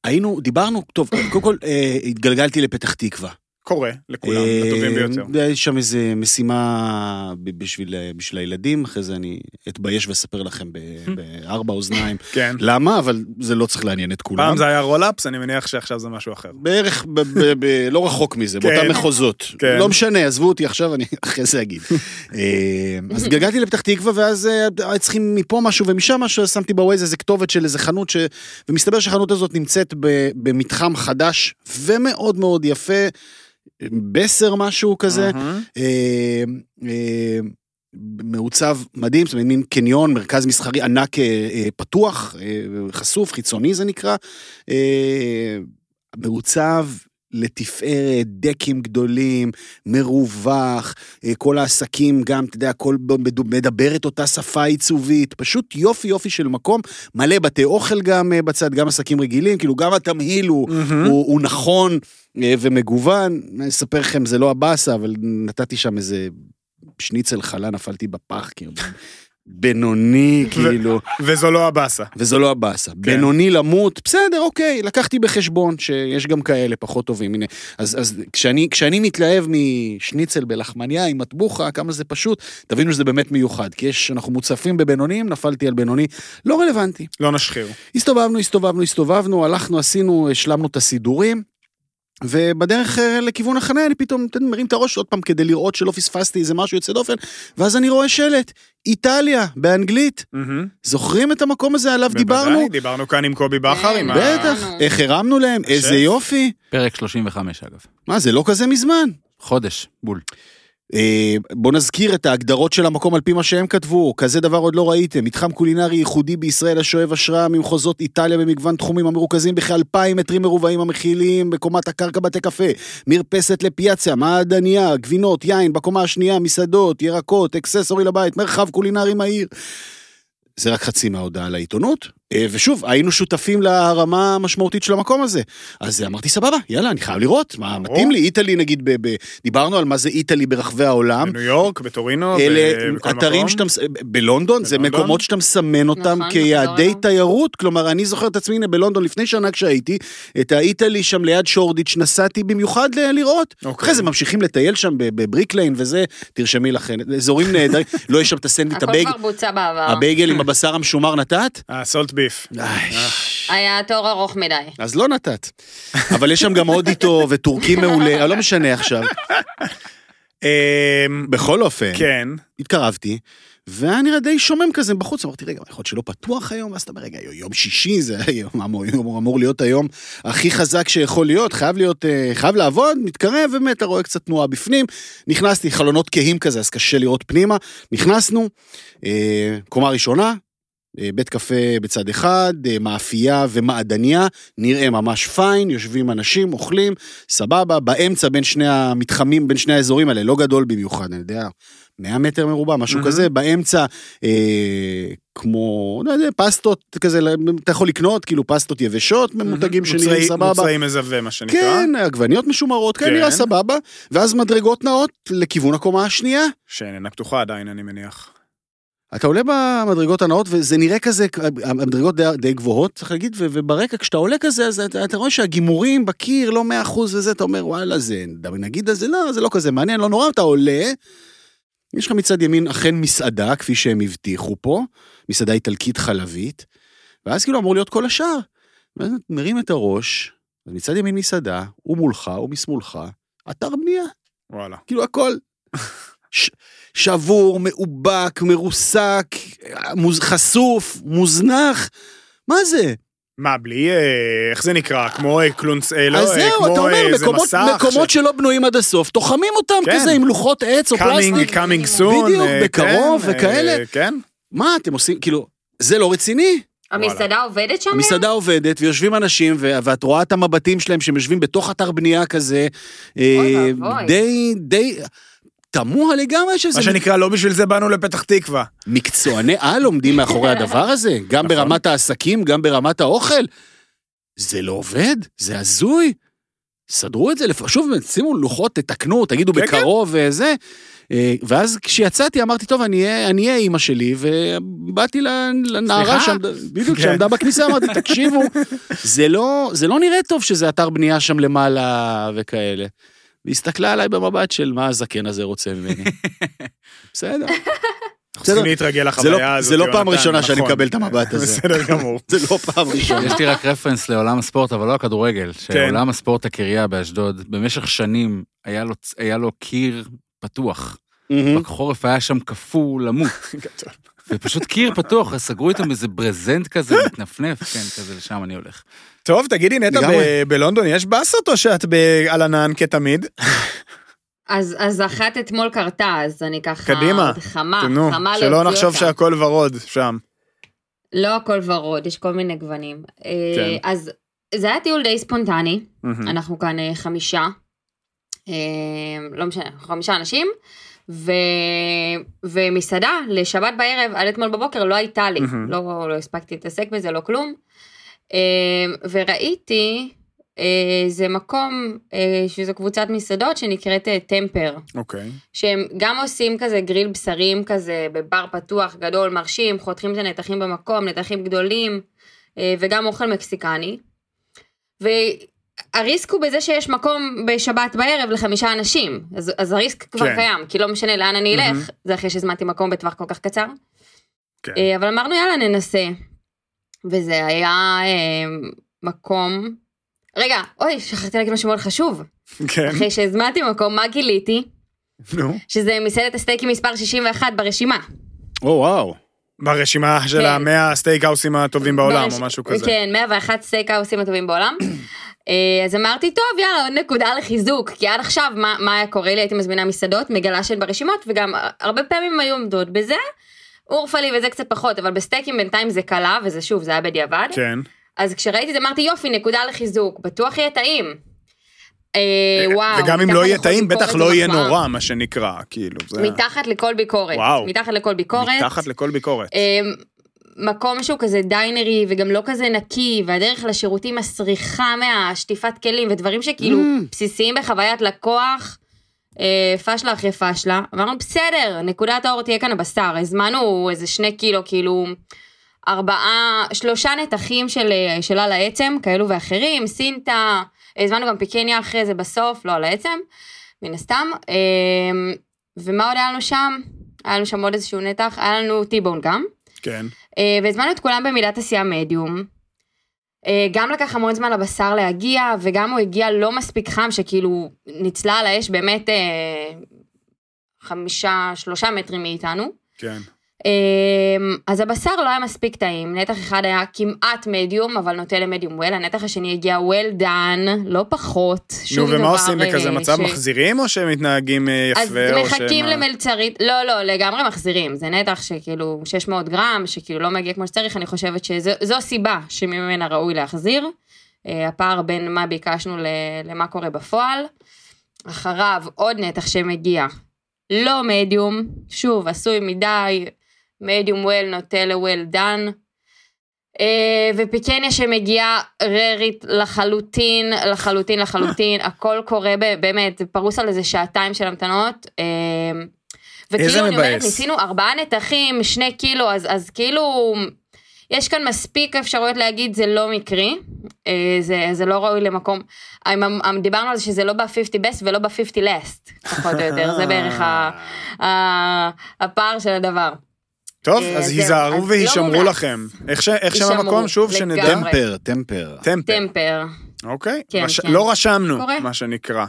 S1: היינו, דיברנו, טוב, קודם כל אה, התגלגלתי לפתח תקווה.
S2: קורה לכולם, לטובים ביותר.
S1: אה, יש שם איזה משימה בשביל, בשביל הילדים, אחרי זה אני אתבייש ואספר לכם [LAUGHS] בארבע אוזניים
S2: כן.
S1: למה, אבל זה לא צריך לעניין את כולם.
S2: פעם זה היה roll-ups, אני מניח שעכשיו זה משהו אחר.
S1: בערך, ב- ב- ב- לא רחוק מזה,
S2: כן.
S1: באותם מחוזות.
S2: כן.
S1: לא משנה, עזבו אותי עכשיו, אני [LAUGHS] אחרי זה אגיד. [LAUGHS] אה, אז התגלגלתי לפתח תקווה, ואז אה, צריכים מפה משהו ומשם משהו, שמתי ב Waze איזה כתובת של איזה חנות, ש... ומסתבר שהחנות הזאת נמצאת במתחם חדש ומאוד מאוד יפה, בסר משהו כזה. אה, אה, מעוצב מדהים, זאת אומרת, מין קניון, מרכז מסחרי ענק אה, פתוח, חשוף, חיצוני זה נקרא. מעוצב לתפארת, דקים גדולים, מרווח, אה, כל העסקים גם, אתה יודע, הכל מדבר את אותה שפה עיצובית, פשוט יופי יופי של מקום, מלא בתי אוכל גם אה, בצד, גם עסקים רגילים, כאילו גם התמהיל הוא,
S2: מהמם.
S1: הוא, הוא נכון אה, ומגוון. אני אספר לכם, זה לא הבאסה, אבל נתתי שם איזה שניצל חלה, נפלתי בפח, כאילו. בינוני, כאילו.
S2: וזו לא הבאסה.
S1: וזו לא הבאסה. כן. בינוני למות, בסדר, אוקיי, לקחתי בחשבון שיש גם כאלה פחות טובים. הנה, אז, אז כשאני, כשאני מתלהב משניצל בלחמניה עם מטבוחה, כמה זה פשוט, תבינו שזה באמת מיוחד. כי יש, אנחנו מוצפים בבינונים, נפלתי על בינוני, לא רלוונטי.
S2: לא נשחיר.
S1: הסתובבנו, הסתובבנו, הסתובבנו, הלכנו, עשינו, השלמנו את הסידורים. ובדרך אה, לכיוון החניה אני פתאום מרים את הראש עוד פעם כדי לראות שלא פספסתי איזה משהו יוצא דופן, ואז אני רואה שלט, איטליה, באנגלית. זוכרים את המקום הזה עליו דיברנו? בוודאי,
S2: דיברנו כאן עם קובי בכר, עם
S1: ה... בטח, איך הרמנו להם, איזה יופי.
S5: פרק 35 אגב.
S1: מה, זה לא כזה מזמן.
S5: חודש, בול.
S1: אה, בוא נזכיר את ההגדרות של המקום על פי מה שהם כתבו, כזה דבר עוד לא ראיתם, מתחם קולינרי ייחודי בישראל השואב השראה ממחוזות איטליה במגוון תחומים המרוכזים בכאלפיים מטרים מרובעים המכילים בקומת הקרקע בתי קפה, מרפסת לפיאציה, מעדניה, גבינות, יין, בקומה השנייה, מסעדות, ירקות, אקססורי לבית, מרחב קולינרי מהיר. זה רק חצי מההודעה לעיתונות, ושוב, היינו שותפים לרמה המשמעותית של המקום הזה. אז אמרתי, סבבה, יאללה, אני חייב לראות, מה מתאים לי, איטלי נגיד, ב, ב, דיברנו על מה זה איטלי ברחבי העולם.
S2: בניו יורק, בטורינו,
S1: אלה אתרים שאתה, בלונדון, זה מקומות שאתה מסמן אותם נכון, כיעדי תיירות, כלומר, אני זוכר את עצמי, הנה בלונדון לפני שנה כשהייתי, את האיטלי שם ליד שורדיץ', נסעתי במיוחד לראות. אוקיי. אחרי זה ממשיכים לטייל שם בבריק ליין וזה, תרשמי לכם, אזורים נהדרים, [LAUGHS] לא יש שם את הסנדוויץ', הבייגל עם הבשר המשומר נתת?
S2: ה salt אה, beef.
S4: היה תור ארוך מדי.
S1: אז לא נתת. אבל יש שם גם הודי טוב וטורקי מעולה, לא משנה עכשיו. אמ, בכל אופן,
S2: כן.
S1: התקרבתי, והיה נראה די שומם כזה בחוץ, אמרתי, רגע, יכול להיות שלא פתוח היום? ואז אתה אומר, רגע, יום שישי, זה היום, אמור, אמור להיות היום הכי חזק שיכול להיות, חייב להיות, אה, חייב לעבוד, מתקרב, באמת, אתה רואה קצת תנועה בפנים. נכנסתי, חלונות כהים כזה, אז קשה לראות פנימה. נכנסנו, אה, קומה ראשונה, אה, בית קפה בצד אחד, אה, מאפייה ומעדניה, נראה ממש פיין, יושבים אנשים, אוכלים, סבבה, באמצע בין שני המתחמים, בין שני האזורים האלה, לא גדול במיוחד, אני יודע, 100 מטר מרובע, משהו mm-hmm. כזה, באמצע, אה, כמו, לא יודע, פסטות כזה, אתה יכול לקנות, כאילו פסטות יבשות, ממותגים mm-hmm. שנראים סבבה.
S2: מוצרי מזווה, מה שנקרא.
S1: כן, עגבניות משומרות, כן, כן, נראה סבבה, ואז מדרגות נאות לכיוון הקומה השנייה.
S2: שאיננה פתוחה עדיין, אני מניח.
S1: אתה עולה במדרגות הנאות וזה נראה כזה, המדרגות די, די גבוהות צריך להגיד, וברקע כשאתה עולה כזה, אז אתה, אתה רואה שהגימורים בקיר לא מאה אחוז וזה, אתה אומר וואלה זה, נגיד זה לא, זה לא כזה מעניין, לא נורא, אתה עולה, יש לך מצד ימין אכן מסעדה, כפי שהם הבטיחו פה, מסעדה איטלקית חלבית, ואז כאילו אמור להיות כל השאר. ואז מרים את הראש, מצד ימין מסעדה, ומולך ומשמאלך, אתר בנייה.
S2: וואלה.
S1: כאילו הכל. [LAUGHS] שבור, מאובק, מרוסק, מוז, חשוף, מוזנח, מה זה?
S2: מה, בלי, אה, איך זה נקרא? כמו אה, קלונס, אה, לא,
S1: אז זהו, אתה אומר, מקומות, מקומות ש... שלא בנויים עד הסוף, תוחמים אותם כן. כזה עם לוחות עץ או פלסטיק.
S2: coming soon.
S1: בדיוק, בקרוב כן, וכאלה.
S2: כן.
S1: מה, אתם עושים, כאילו, זה לא רציני.
S4: המסעדה עובדת שם?
S1: המסעדה עובדת, ויושבים אנשים, ואת רואה את המבטים שלהם שהם יושבים בתוך אתר בנייה כזה. אוי ואבוי. די, די... תמוה לגמרי שזה...
S2: מה שנקרא, לא בשביל זה באנו לפתח תקווה.
S1: מקצועני על עומדים מאחורי הדבר הזה, גם נכון. ברמת העסקים, גם ברמת האוכל. זה לא עובד, זה הזוי. סדרו את זה, שוב, שימו לוחות, תתקנו, תגידו כן, בקרוב וזה. כן. אה, ואז כשיצאתי אמרתי, טוב, אני אהיה אימא שלי, ובאתי לנערה שם, בדיוק, כן. שעמדה בכניסה, אמרתי, תקשיבו, זה לא, זה לא נראה טוב שזה אתר בנייה שם למעלה וכאלה. והסתכלה עליי במבט של מה הזקן הזה רוצה ממני. [LAUGHS] בסדר.
S2: אנחנו [LAUGHS] צריכים להתרגל לחוויה לא- הזאת.
S1: זה לא פעם ראשונה שאני נכון. מקבל את המבט [LAUGHS] הזה.
S2: בסדר גמור.
S1: זה לא פעם ראשונה.
S5: יש לי רק רפרנס לעולם הספורט, אבל לא הכדורגל. כן. שעולם הספורט הקריה באשדוד, במשך שנים היה לו קיר פתוח. בחורף היה שם קפוא למות. ופשוט קיר פתוח, סגרו איתם איזה ברזנט כזה, מתנפנף, כן, כזה, לשם אני הולך.
S2: טוב, תגידי, נטע, בלונדון יש באסות או שאת על ענן כתמיד?
S4: אז, אז אחת אתמול קרתה, אז אני ככה...
S2: קדימה.
S4: חמה, תנו, חמה
S2: להוציא אותה. שלא נחשוב שהכל ורוד שם.
S4: לא הכל ורוד, יש כל מיני גוונים. אה, כן. אז זה היה טיול די ספונטני, mm-hmm. אנחנו כאן אה, חמישה, אה, לא משנה, חמישה אנשים. ו... ומסעדה לשבת בערב עד אתמול בבוקר לא הייתה לי, mm-hmm. לא, לא הספקתי להתעסק בזה, לא כלום. אמ, וראיתי אה, זה מקום, אה, שזו קבוצת מסעדות שנקראת אה, טמפר.
S2: אוקיי.
S4: שהם גם עושים כזה גריל בשרים כזה בבר פתוח גדול מרשים, חותכים את הנתחים במקום, נתחים גדולים, וגם אוכל מקסיקני. והריסק הוא בזה שיש מקום בשבת בערב לחמישה אנשים, אז, אז הריסק כבר
S2: כן.
S4: קיים, כי לא משנה לאן אני אלך,
S2: מהמם.
S4: זה אחרי שהזמנתי מקום בטווח כל כך קצר.
S2: כן.
S4: אבל אמרנו יאללה ננסה. וזה היה אה, מקום... רגע, אוי, שכחתי להגיד משהו מאוד חשוב.
S2: כן,
S4: אחרי שהזמנתי מקום, מה גיליתי?
S2: נו.
S4: שזה מסעדת הסטייקים מספר 61 ברשימה.
S1: או וואו.
S2: ברשימה של
S4: כן.
S2: המאה הסטייקהאוסים הטובים בעולם,
S4: ברש-
S2: או משהו כזה.
S4: כן, 101 סטייקהאוסים הטובים בעולם. אז אמרתי, טוב, יאללה, עוד נקודה לחיזוק, כי עד עכשיו, מה, מה היה קורה לי? הייתי מזמינה מסעדות, מגלה שהן ברשימות, וגם הרבה פעמים היו עומדות בזה. אורפלי וזה קצת פחות, אבל בסטייקים בינתיים זה קלה, וזה שוב, זה היה בדיעבד.
S2: כן.
S4: אז כשראיתי את זה אמרתי, יופי, נקודה לחיזוק, בטוח יהיה טעים. אה, וואו.
S2: וגם אם לא יהיה טעים, בטח לא יהיה. נורא, מה שנקרא, כאילו. זה-
S4: מתחת לכל ביקורת.
S2: וואו.
S4: מתחת לכל ביקורת.
S2: מתחת לכל ביקורת.
S4: אמ, מקום שהוא כזה דיינרי וגם לא כזה נקי והדרך לשירותים מסריחה מהשטיפת כלים ודברים שכאילו
S2: Mm.
S4: בסיסיים בחוויית לקוח. אה, פשלה אחרי פשלה אמרנו בסדר נקודת האור תהיה כאן הבשר הזמנו איזה שני קילו כאילו ארבעה שלושה נתחים של אה, של על העצם כאלו ואחרים סינטה הזמנו גם פיקניה אחרי זה בסוף לא על העצם מן הסתם אמ, ומה עוד היה לנו שם היה לנו שם עוד איזשהו נתח היה לנו טיבון גם.
S2: כן.
S4: אה, והזמנו את כולם במידת עשייה מדיום. אה, גם לקח המון זמן לבשר להגיע, וגם הוא הגיע לא מספיק חם, שכאילו ניצלה על האש באמת אה, חמישה, שלושה מטרים מאיתנו.
S2: כן.
S4: אה, אז הבשר לא היה מספיק טעים, נתח אחד היה כמעט מדיום, אבל נוטה למדיום וויל, הנתח השני הגיע well done, לא פחות.
S2: נו, ומה עושים בכזה
S4: אה,
S2: מצב?
S4: ש-
S2: מחזירים או שהם מתנהגים אה, יפה?
S4: אז מחכים
S2: שהם-
S4: למלצרית, לא, לא, לגמרי מחזירים, זה נתח שכאילו 600 גרם, שכאילו לא מגיע כמו שצריך, אני חושבת שזו הסיבה שממנה ראוי להחזיר. אה, הפער בין מה ביקשנו למה קורה בפועל. אחריו עוד נתח שמגיע, לא מדיום, שוב, עשוי מדי, מדיום וויל נוטה לוויל דן. אה, ופיקניה שמגיעה ררית לחלוטין, לחלוטין, לחלוטין, [LAUGHS] הכל קורה באמת, זה פרוס על איזה שעתיים של המתנות. אה, וכאילו אני אומרת. ניסינו ארבעה נתחים, שני קילו, אז, אז כאילו, יש כאן מספיק אפשרויות להגיד זה לא מקרי, אה, זה, זה לא ראוי למקום, דיברנו על זה שזה לא ב-50 best ולא ב-50 last, פחות או יותר, זה בערך ה- [LAUGHS] ה- הפער של הדבר.
S2: טוב,
S4: אה,
S2: אז היזהרו והישמרו
S4: לא מומלץ.
S2: לכם. איך שם המקום? שוב. שנדע.
S1: טמפר, טמפר.
S2: טמפר. אוקיי.
S4: כן, כן.
S2: לא רשמנו. מה שנקרא.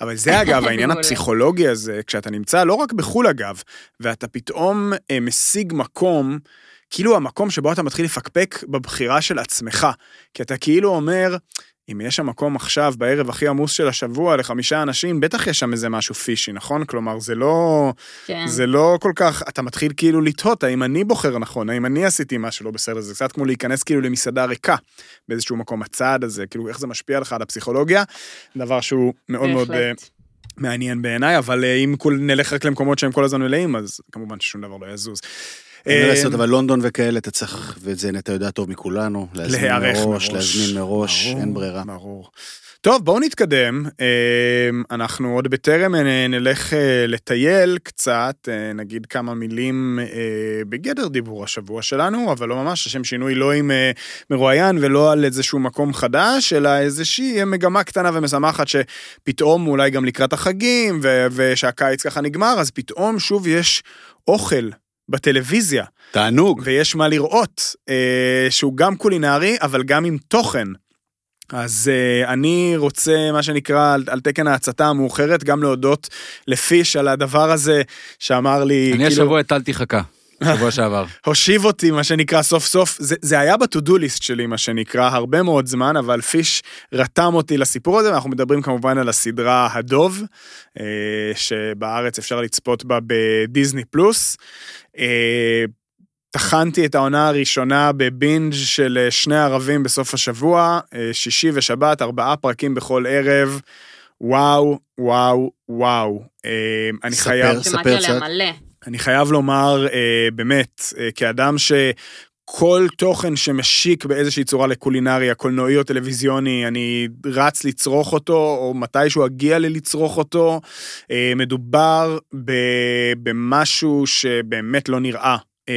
S2: אבל זה אגב, העניין. הפסיכולוגי הזה, כשאתה נמצא לא רק בחו"ל אגב, ואתה פתאום אה, משיג מקום, כאילו המקום שבו אתה מתחיל לפקפק בבחירה של עצמך. כי אתה כאילו אומר, אם יש שם מקום עכשיו, בערב הכי עמוס של השבוע, לחמישה אנשים, בטח יש שם איזה משהו פישי, נכון? כלומר, זה לא...
S4: כן.
S2: זה לא כל כך, אתה מתחיל כאילו לתהות, האם אני בוחר נכון, האם אני עשיתי משהו לא בסדר, זה קצת כמו להיכנס כאילו למסעדה ריקה באיזשהו מקום, הצעד הזה, כאילו איך זה משפיע לך על הפסיכולוגיה, דבר שהוא מאוד מאוד אה,
S4: בהחלט.
S2: מעניין בעיניי, אבל אה, אם נלך רק למקומות שהם כל הזמן מלאים, אז כמובן ששום דבר לא יזוז.
S1: אין מה
S2: אה,
S1: לעשות, אבל לונדון וכאלה, אתה צריך, ואת זה נטע יודע טוב מכולנו, להזמין מראש, להזמין מראש, אין ברירה.
S2: ברור. טוב, בואו נתקדם. אה, אנחנו עוד בטרם אה, נלך לטייל קצת, נגיד כמה מילים בגדר דיבור השבוע שלנו, אבל לא ממש, לשם שינוי לא עם מרואיין ולא על איזשהו מקום חדש, אלא איזושהי מגמה קטנה ומשמחת שפתאום אולי גם לקראת החגים, ושהקיץ ככה נגמר, אז פתאום שוב יש אוכל בטלוויזיה.
S1: תענוג.
S2: ויש מה לראות, אה, שהוא גם קולינרי, אבל גם עם תוכן. אז אה, אני רוצה, מה שנקרא, על, על תקן ההצתה המאוחרת, גם להודות לפיש על הדבר הזה שאמר לי,
S5: אני
S2: כאילו,
S5: השבוע הטלתי חכה, שבוע שעבר. [LAUGHS]
S2: הושיב אותי, מה שנקרא, סוף סוף. זה, זה היה בטודו ליסט שלי, מה שנקרא, הרבה מאוד זמן, אבל פיש רתם אותי לסיפור הזה, ואנחנו מדברים כמובן על הסדרה הדוב, אה, שבארץ אפשר לצפות בה בדיסני פלוס. אה, טחנתי את העונה הראשונה בבינג' של אה, שני ערבים בסוף השבוע, אה, שישי ושבת, ארבעה פרקים בכל ערב. וואו, וואו, וואו. אני
S1: ספר.
S2: חייב...
S1: ספר
S4: עליה
S1: קצת.
S2: אני חייב לומר, באמת, כאדם כל תוכן שמשיק באיזושהי צורה לקולינריה, קולנועי או טלוויזיוני, אני רץ לצרוך אותו, או מתישהו אגיע ללצרוך אותו. אה, מדובר במשהו שבאמת לא נראה.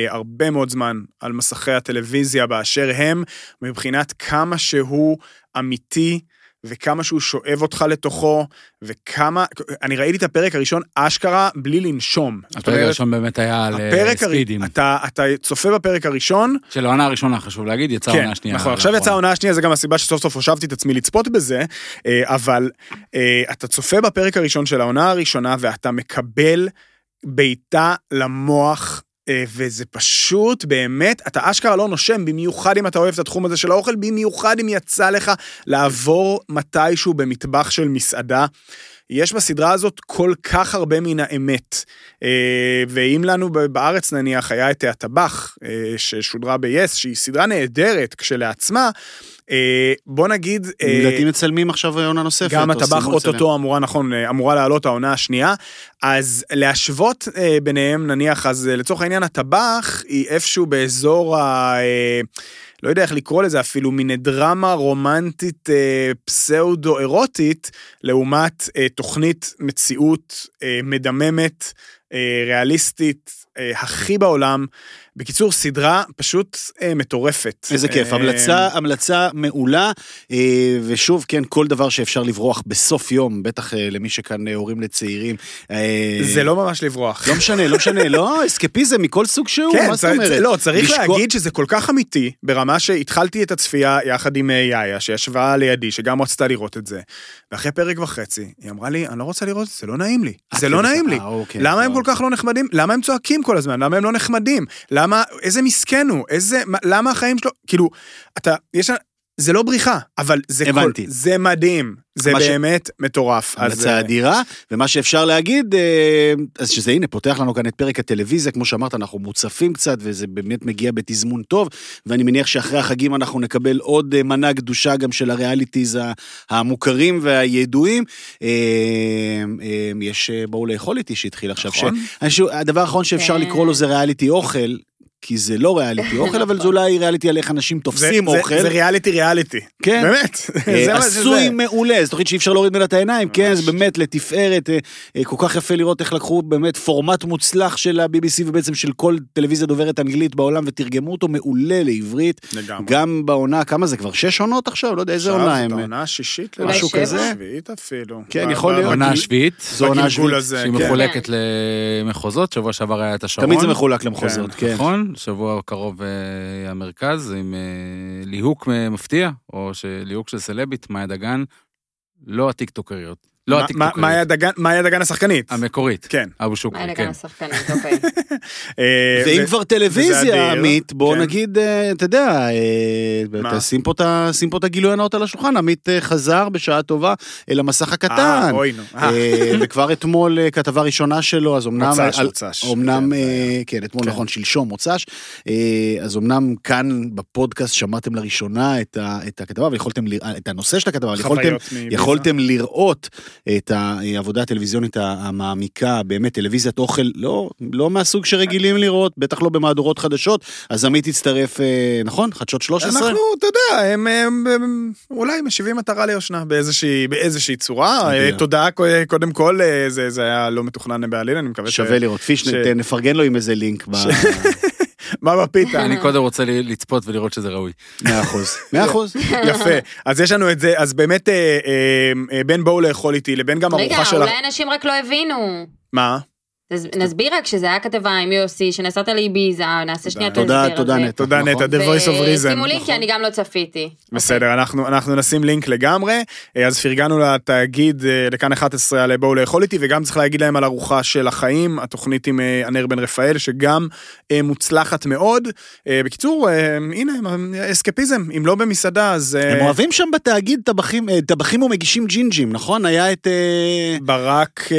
S2: הרבה מאוד זמן על מסכי הטלוויזיה באשר הם, מבחינת כמה שהוא אמיתי, וכמה שהוא שואב אותך לתוכו, וכמה... אני ראיתי את הפרק הראשון אשכרה בלי לנשום.
S5: הפרק הראשון באמת היה על
S2: ספידים. אתה, אתה צופה בפרק הראשון.
S5: של העונה הראשונה, חשוב להגיד, יצאה העונה
S2: כן,
S5: השנייה.
S2: נכון, עכשיו יצאה העונה השנייה, זה גם הסיבה שסוף סוף הושבתי את עצמי לצפות בזה, אה, אבל אה, אתה צופה בפרק הראשון של העונה הראשונה, ואתה מקבל בעיטה למוח וזה פשוט, באמת, אתה אשכרה לא נושם, במיוחד אם אתה אוהב את התחום הזה של האוכל, במיוחד אם יצא לך לעבור מתישהו במטבח של מסעדה. יש בסדרה הזאת כל כך הרבה מן האמת. אה, ואם לנו בארץ נניח היה את הטבח אה, ששודרה ב-yes, שהיא סדרה נהדרת כשלעצמה, אה, בוא נגיד...
S1: לדעתי מצלמים עכשיו עונה נוספת.
S2: גם הטבח אוטוטו אמורה, נכון, אמורה לעלות העונה השנייה. אז להשוות ביניהם, נניח, אז לצורך העניין הטבח היא איפשהו באזור ה... לא יודע איך לקרוא לזה אפילו, מין דרמה רומנטית אה, פסאודו-אירוטית, לעומת אה, תוכנית מציאות אה, מדממת, אה, ריאליסטית, אה, הכי בעולם. בקיצור, סדרה פשוט אה, מטורפת.
S1: איזה כיף, אה, המלצה, המלצה מעולה, אה, ושוב, כן, כל דבר שאפשר לברוח בסוף יום, בטח אה, למי שכאן אה, הורים לצעירים.
S2: אה, זה לא ממש לברוח.
S1: לא משנה, לא משנה, לא, אסקפיזם מכל סוג שהוא,
S2: כן,
S1: מה זאת אומרת?
S2: לא, צריך לשקוע... להגיד שזה כל כך אמיתי, ברמה שהתחלתי את הצפייה יחד עם אה, יאיה, שישבה לידי, שגם רצתה לראות את זה, ואחרי פרק וחצי, היא אמרה לי, אני לא רוצה לראות את זה, זה לא נעים לי. זה לא נעים לי. אוקיי, למה הם כל כך לא נחמדים? למה הם צועקים כל הזמן? למה הם לא נחמדים? למה, איזה מסכן הוא? איזה, למה החיים שלו? כאילו, אתה, יש, זה לא בריחה, אבל זה
S1: הבנתי.
S2: כל, זה מדהים. זה באמת ש... מטורף.
S1: המלצה אה, אדירה, ומה שאפשר להגיד, אה, אז שזה הנה, פותח לנו כאן את פרק הטלוויזיה, כמו שאמרת, אנחנו מוצפים קצת, וזה באמת מגיע בתזמון טוב, ואני מניח שאחרי החגים אנחנו נקבל עוד אה, מנה גדושה גם של הריאליטיז המוכרים והידועים. יש בואו לאכול איתי שהתחיל עכשיו. נכון. ש... הדבר האחרון שאפשר כן. לקרוא לו זה ריאליטי אוכל, כי זה לא ריאליטי [LAUGHS] אוכל, אבל זה אולי ריאליטי על איך אנשים תופסים אוכל.
S2: זה ריאליטי ריאליטי.
S1: כן.
S2: באמת.
S1: אה, [LAUGHS] עשוי מעולה, זו תוכנית שאי אפשר להוריד ממנה את העיניים, כן, זה באמת לתפארת, אה, אה, כל כך יפה לראות איך לקחו באמת פורמט מוצלח של ה-BBC ובעצם של כל טלוויזיה דוברת אנגלית בעולם ותרגמו אותו מעולה לעברית. לגמרי. גם בעונה, כמה זה כבר? שש עונות עכשיו? לא יודע איזה עונה הם.
S2: העונה השישית,
S1: משהו כזה.
S2: שביעית אפילו.
S1: כן, יכול להיות.
S5: העונה השביעית.
S1: זו עונה השביעית.
S5: שהיא מחולקת למחוזות, שבוע שעבר היה את השרון.
S1: תמיד זה מחולק למחוזות, כן.
S5: נכון, שבוע קרוב אה, המרכז, עם אה, ליהוק מפתיע, או ליהוק של סלבית, מאיה דגן, לא הטיקטוקריות. לא הטיקטוקרית.
S2: מאיה דגן השחקנית.
S5: המקורית.
S2: כן.
S5: אבו שוקרי, כן. מאיה דגן
S4: השחקנית, אוקיי. [LAUGHS]
S1: אה, ואם כבר טלוויזיה, עמית, בוא כן. נגיד, אה, אתה יודע, אה, שים פה את הגילוי הנאות על השולחן, עמית חזר בשעה טובה אל המסך הקטן.
S2: אוי נו.
S1: וכבר אתמול כתבה ראשונה שלו, אז אמנם...
S2: מוצ"ש, מוצ"ש.
S1: אמנם, כן, אתמול כן. נכון, שלשום מוצ"ש. אז אמנם כאן בפודקאסט שמעתם לראשונה את הכתבה, ויכולתם, את הנושא של הכתבה, יכולתם לראות. את העבודה הטלוויזיונית המעמיקה, באמת טלוויזיית אוכל, לא, לא מהסוג שרגילים לראות, בטח לא במהדורות חדשות, אז עמית הצטרף, אה, נכון? חדשות 13?
S2: אנחנו, אתה יודע, הם, הם, הם אולי משיבים מטרה ליושנה באיזושהי, באיזושהי צורה. אה, תודה, קודם כל, אה, זה, זה היה לא מתוכנן בעליל, אני מקווה
S1: שווה ש... לראות, פיש, ש... נפרגן לו עם איזה לינק. ש...
S2: מה בפיתה?
S5: אני קודם רוצה לצפות ולראות שזה ראוי.
S1: מאה אחוז. מאה אחוז. [LAUGHS]
S2: יפה. אז יש לנו את זה, אז באמת אה, אה, אה, בין בואו לאכול איתי לבין גם ארוחה
S4: של... רגע, אולי אנשים רק לא הבינו.
S2: מה?
S4: נסביר רק שזה היה כתבה עם יוסי, שנסעת לאביזה, נעשה שנייה את
S1: ההסבר הזה. תודה נטע.
S2: תודה נטע, נכון. The voice of reason.
S4: שימו לינק, כי אני גם לא צפיתי.
S2: בסדר, אנחנו נשים לינק לגמרי. אז פרגנו לתאגיד לכאן 11 על בואו לאכול איתי, וגם צריך להגיד להם על ארוחה של החיים, התוכנית עם ענר בן רפאל, שגם מוצלחת מאוד. בקיצור, הנה, אסקפיזם, אם לא במסעדה, אז...
S1: הם אוהבים שם בתאגיד טבחים ומגישים ג'ינג'ים, נכון? היה את...
S2: ברק...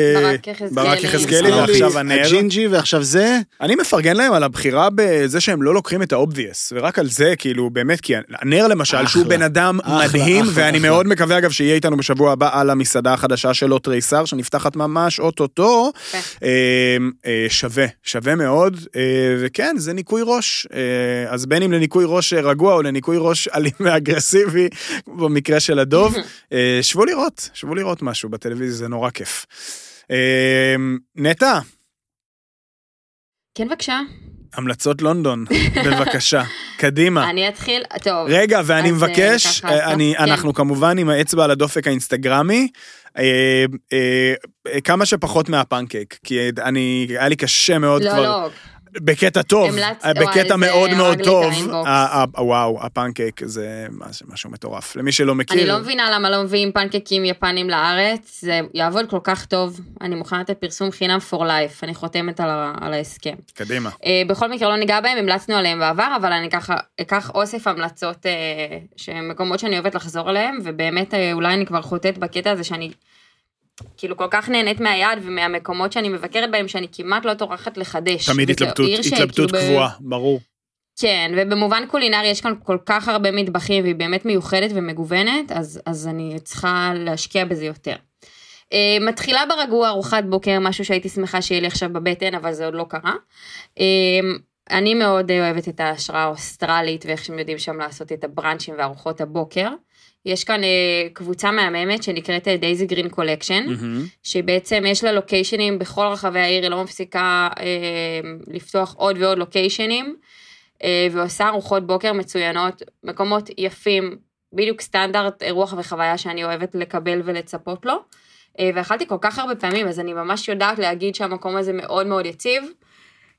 S4: ברק יחזקאלי.
S2: ועכשיו ענר.
S1: הג'ינג'י ועכשיו זה.
S2: אני מפרגן להם על הבחירה בזה שהם לא לוקחים את ה obvious, ורק על זה, כאילו, באמת, כי ענר למשל, אחלה, שהוא בן אדם אחלה, מדהים, אחלה, ואני אחלה. מאוד מקווה, אגב, שיהיה איתנו בשבוע הבא על המסעדה החדשה שלו, תריסר, שנפתחת ממש אוטוטו. כן. אה, אה, שווה, שווה מאוד, אה, וכן, זה ניקוי ראש. אז בין אם לניקוי ראש רגוע או לניקוי ראש [LAUGHS] אלים ואגרסיבי, במקרה של הדוב, [LAUGHS] שבו לראות, שבו לראות משהו בטלוויזיה, זה נורא כיף. אה, נטע.
S4: כן, בבקשה.
S2: המלצות לונדון, בבקשה, [LAUGHS] קדימה.
S4: אני אתחיל, טוב.
S2: רגע, ואני מבקש, אני, כן. אנחנו כמובן עם האצבע על הדופק האינסטגרמי, אה, אה, כמה שפחות מהפנקייק, כי אני, היה לי קשה מאוד
S4: לא,
S2: כבר.
S4: לא, לא.
S2: בקטע טוב, בקטע מאוד מאוד טוב, וואו, הפנקייק זה משהו מטורף. למי שלא מכיר...
S4: אני לא מבינה למה לא מביאים פנקייקים יפנים לארץ, זה יעבוד כל כך טוב, אני מוכנה לתת פרסום חינם for life, אני חותמת על ההסכם.
S2: קדימה.
S4: אה, בכל מקרה לא ניגע בהם, המלצנו עליהם בעבר, אבל אני ככה אקח אוסף המלצות, אה, מקומות שאני אוהבת לחזור אליהם, ובאמת אה, אולי אני כבר חוטאת בקטע הזה שאני... כאילו כל כך נהנית מהיעד ומהמקומות שאני מבקרת בהם, שאני כמעט לא טורחת לחדש.
S2: תמיד התלבטות, התלבטות קבועה, ב... ברור.
S4: כן, ובמובן קולינרי יש כאן כל כך הרבה מטבחים והיא באמת מיוחדת ומגוונת, אז, אז אני צריכה להשקיע בזה יותר. Uh, מתחילה ברגוע ארוחת בוקר, משהו שהייתי שמחה שיהיה לי עכשיו בבטן, אבל זה עוד לא קרה. Uh, אני מאוד אוהבת את ההשראה האוסטרלית ואיך שהם יודעים שם לעשות את הבראנצ'ים וארוחות הבוקר. יש כאן אה, קבוצה מהממת שנקראת Daisy Green Collection, שבעצם יש לה לוקיישנים בכל רחבי העיר, היא לא מפסיקה אה, לפתוח עוד ועוד לוקיישנים, אה, ועושה ארוחות בוקר מצוינות, מקומות יפים, בדיוק סטנדרט רוח וחוויה שאני אוהבת לקבל ולצפות לו. ואכלתי כל כך הרבה פעמים, אז אני ממש יודעת להגיד שהמקום הזה מאוד מאוד יציב.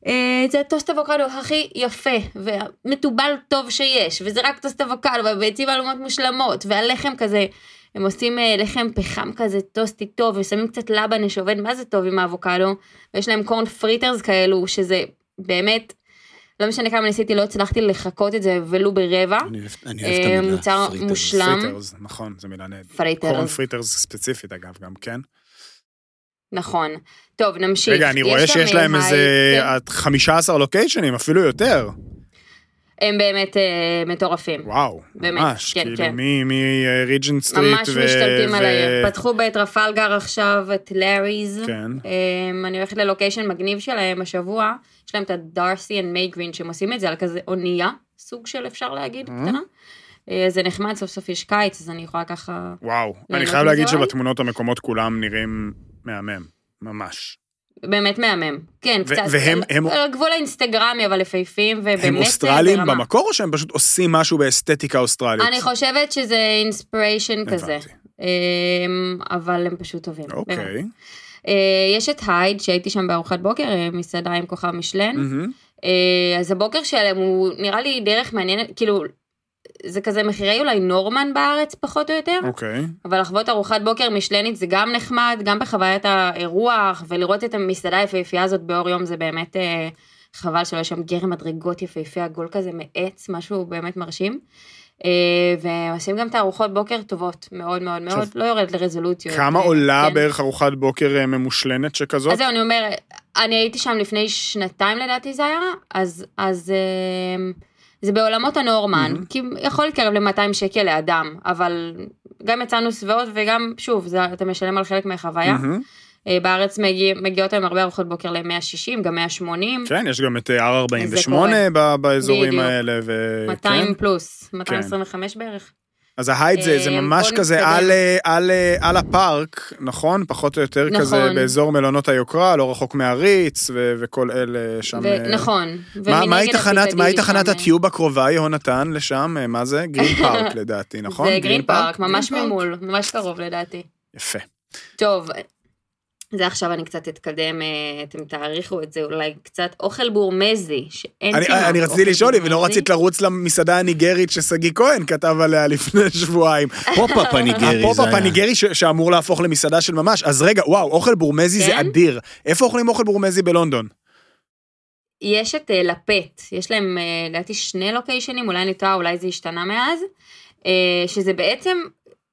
S4: אה, זה טוסט אבוקדו הכי יפה ומתובל טוב שיש וזה רק טוסט אבוקדו והביצים עלומות מושלמות והלחם כזה הם עושים אה, לחם פחם כזה טוסטי טוב ושמים קצת לבנה שעובד מה זה טוב עם האבוקדו ויש להם corn fritters כאלו שזה באמת לא משנה כמה ניסיתי לא הצלחתי לחקות את זה ולו ברבע.
S1: אני אוהב את המילה
S4: אה, מוצר מושלם.
S2: fritters, נכון זה מילה נהד. fritters. corn fritters ספציפית אגב גם כן.
S4: נכון. טוב, נמשיך.
S2: רגע, אני רואה שיש להם איזה 15 כן. לוקיישנים, אפילו יותר.
S4: הם באמת אה, מטורפים.
S2: וואו, באמת, ממש, כן, כאילו כן. מריג'נט סטריט.
S4: ממש ו... משתלטים ו... על העיר. פתחו בטרפלגר עכשיו את Larry's.
S2: כן.
S4: אה, אני הולכת ללוקיישן מגניב שלהם השבוע, יש להם את ה Darcie and May Green, שהם עושים את זה על כזה אונייה, סוג של אפשר להגיד, mm-hmm. קטנה. אה, זה נחמד, סוף סוף יש קיץ, אז אני יכולה ככה...
S2: וואו, אני חייב להגיד שבתמונות המקומות כולם נראים מהמם, ממש.
S4: באמת מהמם. כן, קצת. והם... הם... על גבול האינסטגרמי, אבל יפהפים, ובאמת...
S2: הם אוסטרלים ברמה. במקור, או שהם פשוט עושים משהו באסתטיקה אוסטרלית?
S4: אני חושבת שזה אינספיריישן כזה. אמ, אבל הם פשוט טובים.
S2: אוקיי.
S4: אה, יש את הייד, שהייתי שם בארוחת בוקר, אה, מסעדה עם כוכב משלן. אז הבוקר שלהם הוא נראה לי דרך מעניינת, כאילו, זה כזה מחירי אולי נורמן בארץ פחות או יותר.
S2: אוקיי. Okay.
S4: אבל לחוות ארוחת בוקר משלנית זה גם נחמד, גם בחוויית האירוח, ולראות את המסעדה היפהפייה הזאת באור יום זה באמת אה, חבל שלא יש שם גרם מדרגות יפהפה עגול כזה מעץ, משהו באמת מרשים. אה, ועושים גם את הארוחות בוקר טובות, מאוד מאוד מאוד, לא יורדת לרזולוציות.
S2: כמה אה, עולה כן. בערך ארוחת בוקר אה, ממושלנת שכזאת?
S4: אז זהו, אני אומר, אני הייתי שם לפני שנתיים לדעתי זה היה, אז, אז אה, זה בעולמות הנורמן, mm-hmm. כי יכול להתקרב ל-200 שקל לאדם, אבל גם יצאנו שבעות וגם, שוב, זה, אתה משלם על חלק מהחוויה. Mm-hmm. בארץ מגיע, מגיעות היום הרבה ארוחות בוקר ל-160, גם 180.
S2: כן, יש גם את R48 באזורים בדיוק. האלה. ו...
S4: 200 כן? פלוס, 225 כן. בערך.
S2: אז ההייד זה, זה אה, ממש כזה על, אה, על, אה, על הפארק, נכון? פחות או יותר נכון. כזה באזור מלונות היוקרה, לא רחוק מהריץ ו, וכל אלה שם. ו,
S4: נכון.
S2: מה, מהי תחנת, מה תחנת הטיוב הקרובה, יהונתן, לשם? מה זה? גרין [LAUGHS] פארק לדעתי, נכון?
S4: זה גרין פארק, ממש ממול, ממש קרוב לדעתי.
S2: יפה.
S4: טוב, זה עכשיו אני קצת אתקדם, אה, אתם תעריכו את זה אולי קצת, אוכל בורמזי, שאין
S2: אני, כמעט אני רציתי לשאול אם לא רצית לרוץ למסעדה הניגרית ששגיא כהן כתב עליה לפני [LAUGHS] שבועיים.
S1: פופ-אפ הניגרי זה
S2: היה. הפופ-אפ הניגרי שאמור להפוך למסעדה של ממש. אז רגע, וואו, אוכל בורמזי כן? זה אדיר. איפה אוכלים אוכל בורמזי בלונדון?
S4: יש את אה, לפט, יש להם אה, לדעתי שני לוקיישנים, אולי אני טועה, אולי זה השתנה מאז, uh, שזה בעצם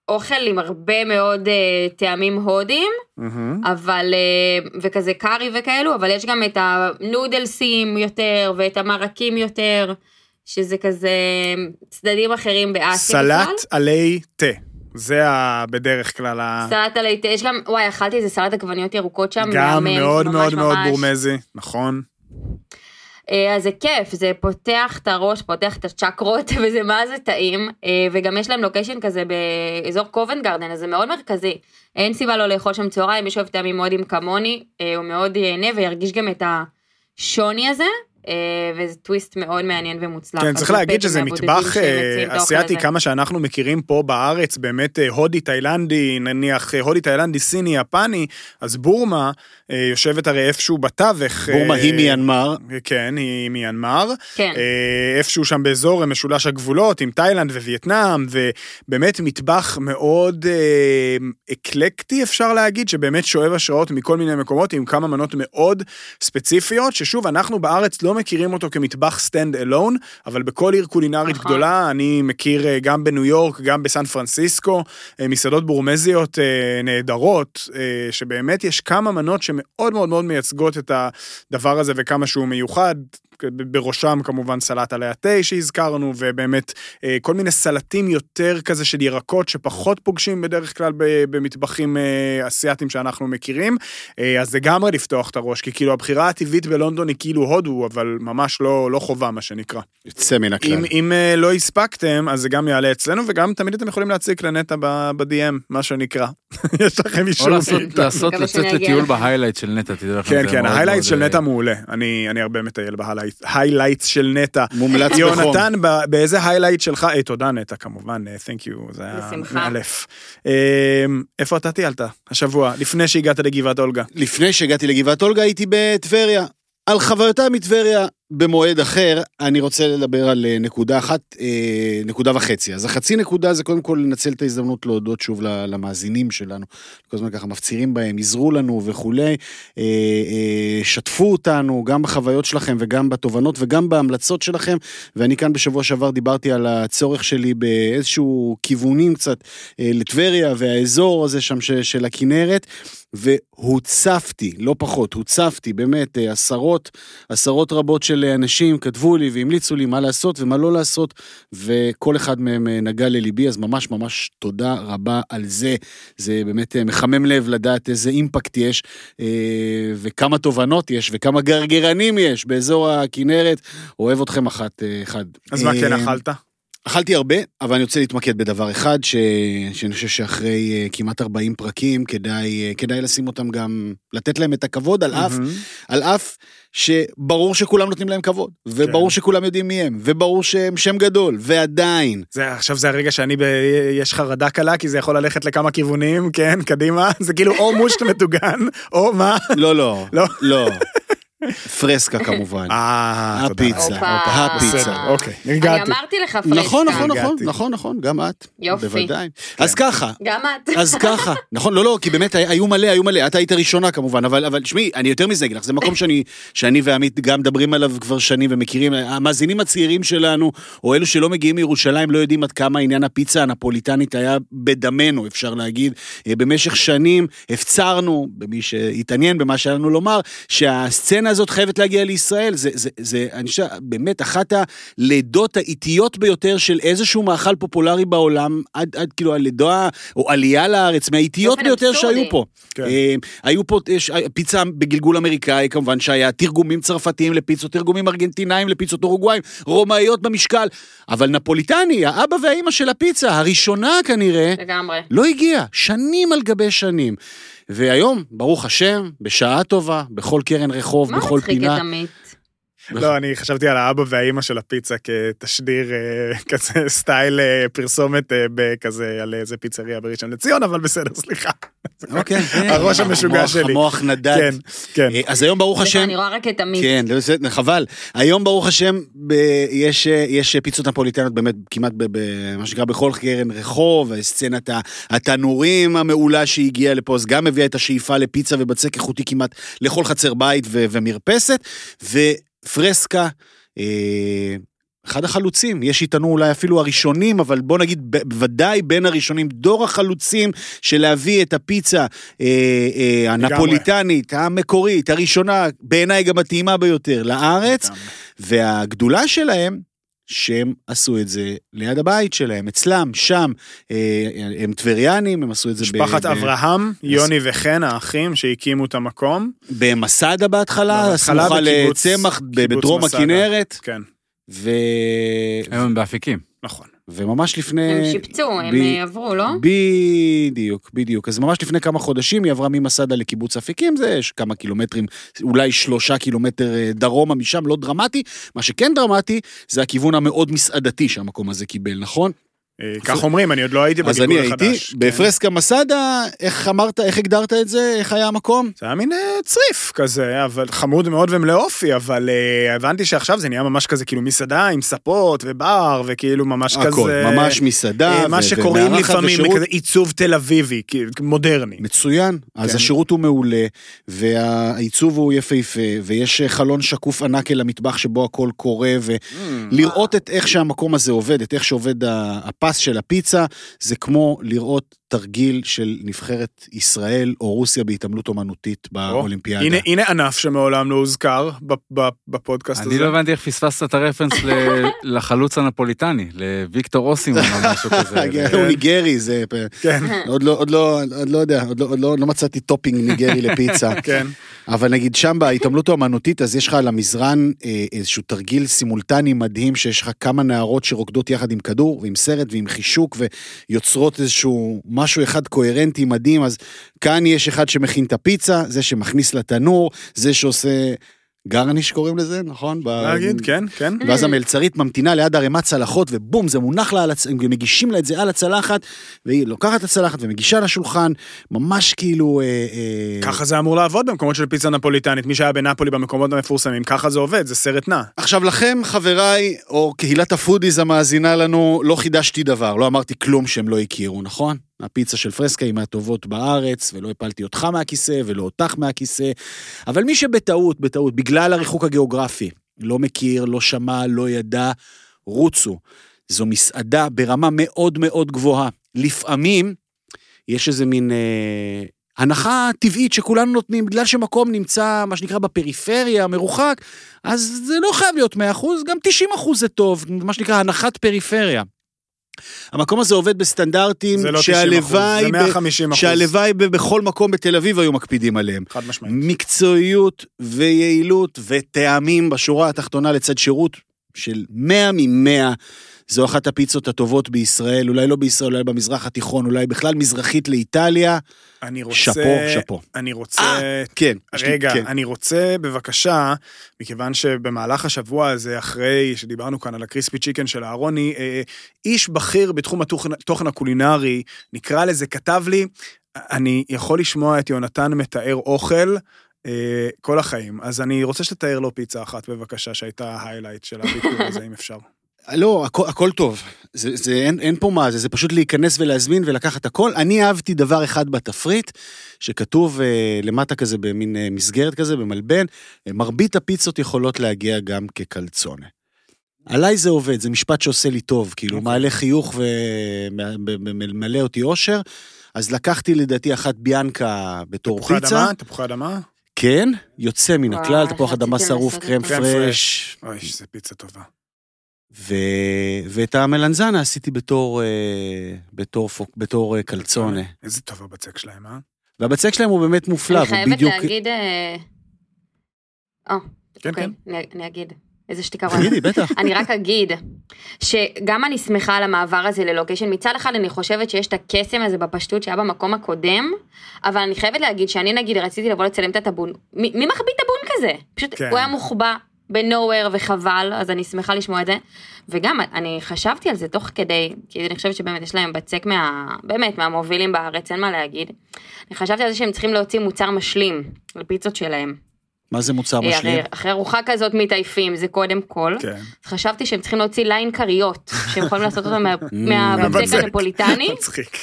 S4: אוכל עם הרבה מאוד uh, טעמים הודיים, mm-hmm. אבל, uh, וכזה קארי וכאלו, אבל יש גם את הנודלסים יותר, ואת המרקים יותר, שזה כזה צדדים אחרים באסיה.
S2: סלט עלי תה. זה ה... בדרך כלל ה...
S4: סלט עלי תה, יש גם, וואי, אכלתי איזה סלט עגבניות ירוקות שם,
S2: גם מהמם, מאוד ממש, מאוד מאוד בורמזי, נכון.
S4: אה, אז זה כיף, זה פותח את הראש, פותח את הצ'קרות, [LAUGHS] וזה מה זה טעים, אה, וגם יש להם לוקיישן כזה באזור קובן גרדן, אז זה מאוד מרכזי. אין סיבה לא לאכול שם צהריים, מי שאוהב טעמים מאוד עם כמוני, אה, הוא מאוד ייהנה וירגיש גם את השוני הזה, וזה טוויסט מאוד מעניין ומוצלח.
S2: כן, צריך להגיד שזה מטבח אה, אסיאתי, כמה שאנחנו מכירים פה בארץ, באמת אה, הודי, תאילנדי, נניח הודי, תאילנדי, סיני, יפני, אז בורמה יושבת הרי איפשהו בתווך.
S1: בורמה היא מיינמר.
S2: כן, היא מיינמר. כן. איפשהו שם באזור משולש הגבולות עם תאילנד ווייטנאם, ובאמת מטבח מאוד אקלקטי, אפשר להגיד, שבאמת שואב השראות מכל מיני מקומות, עם כמה מנות מאוד ספציפיות, ששוב, אנחנו בארץ לא מכירים אותו כמטבח stand alone, אבל בכל עיר קולינרית נכון. גדולה, אני מכיר אה, גם בניו יורק, גם בסן פרנסיסקו, אה, מסעדות בורמזיות אה, נהדרות, שבאמת יש כמה מנות שמאוד מאוד מאוד מייצגות את הדבר הזה וכמה שהוא מיוחד. בראשם כמובן סלט עלי התה שהזכרנו, ובאמת אה, כל מיני סלטים יותר כזה של ירקות שפחות פוגשים בדרך כלל במטבחים אה, אסיאתיים שאנחנו מכירים, אה, אז לגמרי לפתוח את הראש, כי כאילו הבחירה הטבעית בלונדון היא כאילו הודו, אבל ממש לא, לא חובה מה שנקרא.
S1: יוצא מן הכלל.
S2: אם, אם לא הספקתם, אז זה גם יעלה אצלנו, וגם תמיד אתם יכולים להציק לנטע ב-DM, מה שנקרא. [LAUGHS] יש לכם אישור. או
S5: לעשות, לעשות לצאת לטיול ב highlight של נטע, תדעו לכם.
S2: כן, כן, ה highlight של נטע מעולה. אני, אני הרבה מטייל ב highlight. highlights של נטע.
S1: מומלץ בחום.
S2: יונתן, באיזה highlight שלך? היי, תודה נטע כמובן, thank you, זה היה מאלף. אמ, איפה אתה טיילת השבוע, לפני שהגעת לגבעת אולגה?
S1: לפני שהגעתי לגבעת אולגה הייתי בטבריה. על חוויותיי מטבריה במועד אחר, אני רוצה לדבר על אה, נקודה אחת, אה, נקודה וחצי. אז החצי נקודה זה קודם כל לנצל את ההזדמנות להודות שוב למאזינים שלנו. כל הזמן ככה מפצירים בהם, עזרו לנו וכולי. אה, שתפו אותנו גם בחוויות שלכם וגם בתובנות וגם בהמלצות שלכם. ואני כאן בשבוע שעבר דיברתי על הצורך שלי באיזשהו כיוונים קצת לטבריה והאזור הזה שם של הכנרת. והוצפתי, לא פחות, הוצפתי באמת עשרות, עשרות רבות של אנשים כתבו לי והמליצו לי מה לעשות ומה לא לעשות, וכל אחד מהם אה, נגע לליבי, אז ממש ממש תודה רבה על זה. זה באמת אה, מחמם לב לדעת איזה אימפקט יש, וכמה תובנות יש, וכמה גרגרנים יש באזור הכנרת. אוהב אתכם אחת, אחד.
S2: אז מה כן אכלת?
S1: אכלתי הרבה, אבל אני רוצה להתמקד בדבר אחד, ש... שאני חושב שאחרי uh, כמעט 40 פרקים, כדאי, uh, כדאי לשים אותם גם, לתת להם את הכבוד, על אף, mm-hmm. על אף שברור שכולם נותנים להם כבוד, וברור כן. שכולם יודעים מי הם, וברור שהם שם גדול, ועדיין.
S2: זה, עכשיו זה הרגע שאני, ב... יש חרדה קלה, כי זה יכול ללכת לכמה כיוונים, כן, קדימה, [LAUGHS] זה כאילו או מושט מטוגן, או מה?
S1: לא, לא, לא. לא. פרסקה כמובן.
S2: אה,
S1: הפיצה, הפיצה.
S2: אוקיי,
S4: הגעתי. אני אמרתי לך פרסקה.
S1: נכון, נכון, נכון, נכון, נכון, גם את.
S4: יופי.
S1: בוודאי. אז כן. ככה.
S4: גם את.
S1: אז ככה. נכון, לא, לא, כי באמת היו מלא, היו מלא. את היית ראשונה כמובן, אבל תשמעי, אני יותר מזה אגיד לך, זה מקום שאני ועמית גם מדברים עליו כבר שנים ומכירים. המאזינים הצעירים שלנו, או אלו שלא מגיעים מירושלים, לא יודעים עד כמה עניין הפיצה הנפוליטנית היה בדמנו, אפשר להגיד. אה, במשך שנים הפצרנו, במי שהתעניין במה שהיה לנו לומר, שהסצנה הזאת חייבת להגיע לישראל. זה, זה, זה, אני חושב, באמת אחת הלידות האיטיות ביותר של איזשהו מאכל פופולרי בעולם, עד, עד כאילו הלידה, או עלייה לארץ, מהאיטיות ביותר אבסורדי. שהיו פה. כן. אה, היו פה, יש, פיצה בגלגול אמריקאי, כמובן שהיה תרגומים צרפתיים לפיצות, תרגומים ארגנטינאים לפיצות אורוגוואים, רומאיות במשקל, אבל נפוליטני, האבא והאימא של הפיצה, הראשונה כנראה,
S4: לגמרי.
S1: לא הגיעה, שנים על גבי שנים. והיום, ברוך השם, בשעה טובה, בכל קרן רחוב, בכל פינה.
S4: מה מצחיק את עמית?
S2: לא, אני חשבתי על האבא והאימא של הפיצה כתשדיר אה, [LAUGHS] כזה סטייל אה, פרסומת אה, כזה על איזה פיצריה בראשון לציון, אבל בסדר, סליחה.
S1: אוקיי. [LAUGHS]
S2: הראש המשוגע שלי.
S1: המוח נדד.
S2: כן, כן.
S1: אז היום ברוך השם...
S4: אני רואה רק את עמית.
S1: כן, חבל. היום ברוך השם יש פיצות נפוליטנות באמת כמעט במה שנקרא בכל קרן רחוב, סצנת התנורים המעולה שהגיעה לפה, אז גם הביאה את השאיפה לפיצה ובצק איכותי כמעט לכל חצר בית ומרפסת. פרסקה, אה, אחד החלוצים, יש איתנו אולי אפילו הראשונים, אבל בוא נגיד בוודאי בין הראשונים, דור החלוצים של להביא את הפיצה אה, אה, הנפוליטנית, המקורית, הראשונה, בעיניי גם הטעימה ביותר, לארץ, והגדולה שלהם, שהם עשו את זה ליד הבית שלהם, אצלם, שם. אה, הם טבריאנים, הם עשו את זה...
S2: משפחת אברהם, יוני וחן, האחים שהקימו את המקום.
S1: במסדה בהתחלה, סמוכה לצמח בדרום הכנרת.
S2: כן.
S1: ו...
S5: היום הם באפיקים.
S2: נכון.
S1: וממש לפני...
S4: הם שיפצו, הם ב... עברו, לא?
S1: בדיוק, בדיוק. אז ממש לפני כמה חודשים היא עברה ממסדה לקיבוץ אפיקים, זה יש כמה קילומטרים, אולי שלושה קילומטר אה, דרומה משם, לא דרמטי. מה שכן דרמטי, זה הכיוון המאוד מסעדתי שהמקום הזה קיבל, נכון?
S2: אה, כך אומרים, אני עוד לא הייתי
S1: בגלגול החדש. אז אני הייתי, כן. בפרסקה מסדה, איך אמרת, איך הגדרת את זה? איך היה המקום?
S2: זה היה מין אה, צריף כזה, אבל חמוד מאוד ומלא אופי, אבל אה, הבנתי שעכשיו זה נהיה ממש כזה, כאילו מסעדה עם ספות ובר, וכאילו ממש כזה... הכל,
S1: ממש מסעדה.
S2: מה שקוראים לפעמים כזה עיצוב תל אביבי, מודרני.
S1: מצוין, אז כן. השירות הוא מעולה, והעיצוב הוא יפהפה, ויש חלון שקוף ענק אל המטבח שבו הכל קורה, ולראות את איך שהמקום הזה עובד, את איך שעובד הפס של הפיצה, זה כמו לראות תרגיל של נבחרת ישראל או רוסיה בהתעמלות אומנותית באולימפיאדה.
S2: הנה, הנה ענף שמעולם לא הוזכר בפודקאסט הזה.
S5: אני לא הבנתי איך פספסת את הרפרנס [LAUGHS] לחלוץ הנפוליטני, לוויקטור אוסימן או [LAUGHS] משהו כזה.
S1: הוא ניגרי, זה... כן. עוד לא, עוד לא, עוד לא יודע, עוד לא, לא, לא מצאתי טופינג ניגרי לפיצה. [LAUGHS]
S2: כן.
S1: אבל נגיד שם בהתעמלות האמנותית, אז יש לך על המזרן אה, איזשהו תרגיל סימולטני מדהים, שיש לך כמה נערות שרוקדות יחד עם כדור ועם סרט ועם חישוק ויוצרות איזשהו משהו אחד קוהרנטי מדהים, אז כאן יש אחד שמכין את הפיצה, זה שמכניס לתנור, זה שעושה garnish קוראים לזה, נכון?
S2: להגיד, כן, כן.
S1: ואז המלצרית ממתינה ליד ערימת צלחות, ובום, זה מונח לה על הצלחת, מגישים לה את זה על הצלחת, והיא לוקחת את הצלחת ומגישה לשולחן, ממש כאילו... אה,
S2: אה... ככה זה אמור לעבוד במקומות של פיצה נפוליטנית, מי שהיה בנפולי במקומות המפורסמים, ככה זה עובד, זה סרט נע.
S1: עכשיו לכם, חבריי, או קהילת ה foodies המאזינה לנו, לא חידשתי דבר, לא אמרתי כלום שהם לא הכירו, נכון? הפיצה של פרסקה היא מהטובות בארץ, ולא הפלתי אותך מהכיסא ולא אותך מהכיסא, אבל מי שבטעות, בטעות, בגלל הריחוק הגיאוגרפי, לא מכיר, לא שמע, לא ידע, רוצו. זו מסעדה ברמה מאוד מאוד גבוהה. לפעמים יש איזה מין אה, הנחה טבעית שכולנו נותנים, בגלל שמקום נמצא, מה שנקרא, בפריפריה, מרוחק, אז זה לא חייב להיות 100%, גם 90% זה טוב, מה שנקרא הנחת פריפריה. המקום הזה עובד בסטנדרטים
S2: לא שהלוואי, ב...
S1: שהלוואי בכל מקום בתל אביב היו מקפידים עליהם.
S2: חד משמעית.
S1: מקצועיות ויעילות וטעמים בשורה התחתונה לצד שירות של 100 מ-100. זו אחת הפיצות הטובות בישראל, אולי לא בישראל, אולי במזרח התיכון, אולי בכלל מזרחית לאיטליה.
S2: אני רוצה...
S1: שאפו, שאפו.
S2: אני רוצה...
S1: 아, כן.
S2: רגע,
S1: כן.
S2: אני רוצה בבקשה, מכיוון שבמהלך השבוע הזה, אחרי שדיברנו כאן על הקריספי צ'יקן של אהרוני, אה, איש בכיר בתחום התוכן הקולינרי, נקרא לזה, כתב לי, אני יכול לשמוע את יונתן מתאר אוכל, אה, כל החיים. אז אני רוצה שתתאר לו פיצה אחת, בבקשה, שהייתה ההיילייט של הביקור [LAUGHS] הזה, אם אפשר.
S1: לא, הכל, הכל טוב. זה, זה, אין, אין פה מה, זה, זה פשוט להיכנס ולהזמין ולקחת הכל. אני אהבתי דבר אחד בתפריט, שכתוב אה, למטה כזה במין אה, מסגרת כזה, במלבן, אה, מרבית הפיצות יכולות להגיע גם כקלצונה. עליי זה עובד, זה משפט שעושה לי טוב, כאילו, okay. אוקיי. מעלה חיוך וממלא אותי אושר. אז לקחתי לדעתי אחת ביאנקה בתור
S2: תפוחי
S1: פיצה.
S2: אדמה? תפוחי אדמה?
S1: כן, יוצא מן הכלל, תפוח אדמה שרוף, קרם פרש.
S2: אוי, איזה פיצה טובה.
S1: ו... ואת המלנזנה עשיתי בתור, אה, בתור, פוק, בתור אה, קלצונה.
S2: איזה טוב הבצק שלהם, אה?
S1: והבצק שלהם הוא באמת מופלא, הוא
S4: בדיוק... אני חייבת להגיד... אה... כן, אוקיי, כן. אני, אני אגיד. איזה שתיקה רואה.
S1: תגידי, בטח.
S4: אני רק אגיד, שגם אני שמחה על המעבר הזה ללוקיישן. מצד אחד אני חושבת שיש את הקסם הזה בפשטות שהיה במקום הקודם, אבל אני חייבת להגיד שאני נגיד רציתי לבוא לצלם את הטאבון. מי, מי מחביא טאבון כזה? פשוט כן. הוא היה מוחבא בנוהוור וחבל, אז אני שמחה לשמוע את זה. וגם אני חשבתי על זה תוך כדי, כי אני חושבת שבאמת יש להם בצק מה... באמת, מהמובילים בארץ, אין מה להגיד. אני חשבתי על זה שהם צריכים להוציא מוצר משלים לפיצות שלהם.
S1: מה זה מוצר
S4: אה,
S1: משלים?
S4: אחרי ארוחה כזאת מתעייפים, זה קודם כל.
S2: כן.
S4: חשבתי שהם צריכים להוציא ליין כריות, שהם יכולים לעשות אותו [LAUGHS] מהבצק הנפוליטני. [LAUGHS]
S2: מצחיק.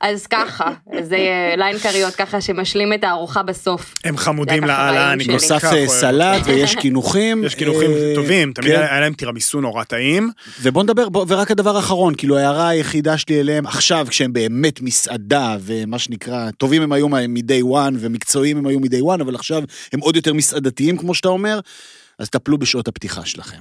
S4: אז ככה, זה ליין כריות ככה שמשלים את הארוחה בסוף.
S2: הם חמודים לאללה, אני
S1: נוסף סלט [LAUGHS] ויש קינוחים.
S2: יש קינוחים טובים, תמיד
S1: כן.
S2: היה להם טירמיסו נורא טעים.
S1: ובוא נדבר, ורק הדבר האחרון, כאילו ההערה היחידה שלי אליהם עכשיו, כשהם באמת מסעדה, ומה שנקרא, טובים הם היו מ-day one, ומקצועיים הם היו מ-day one, אבל עכשיו הם עוד יותר מסעדתיים, כמו שאתה אומר, אז טפלו בשעות הפתיחה שלכם.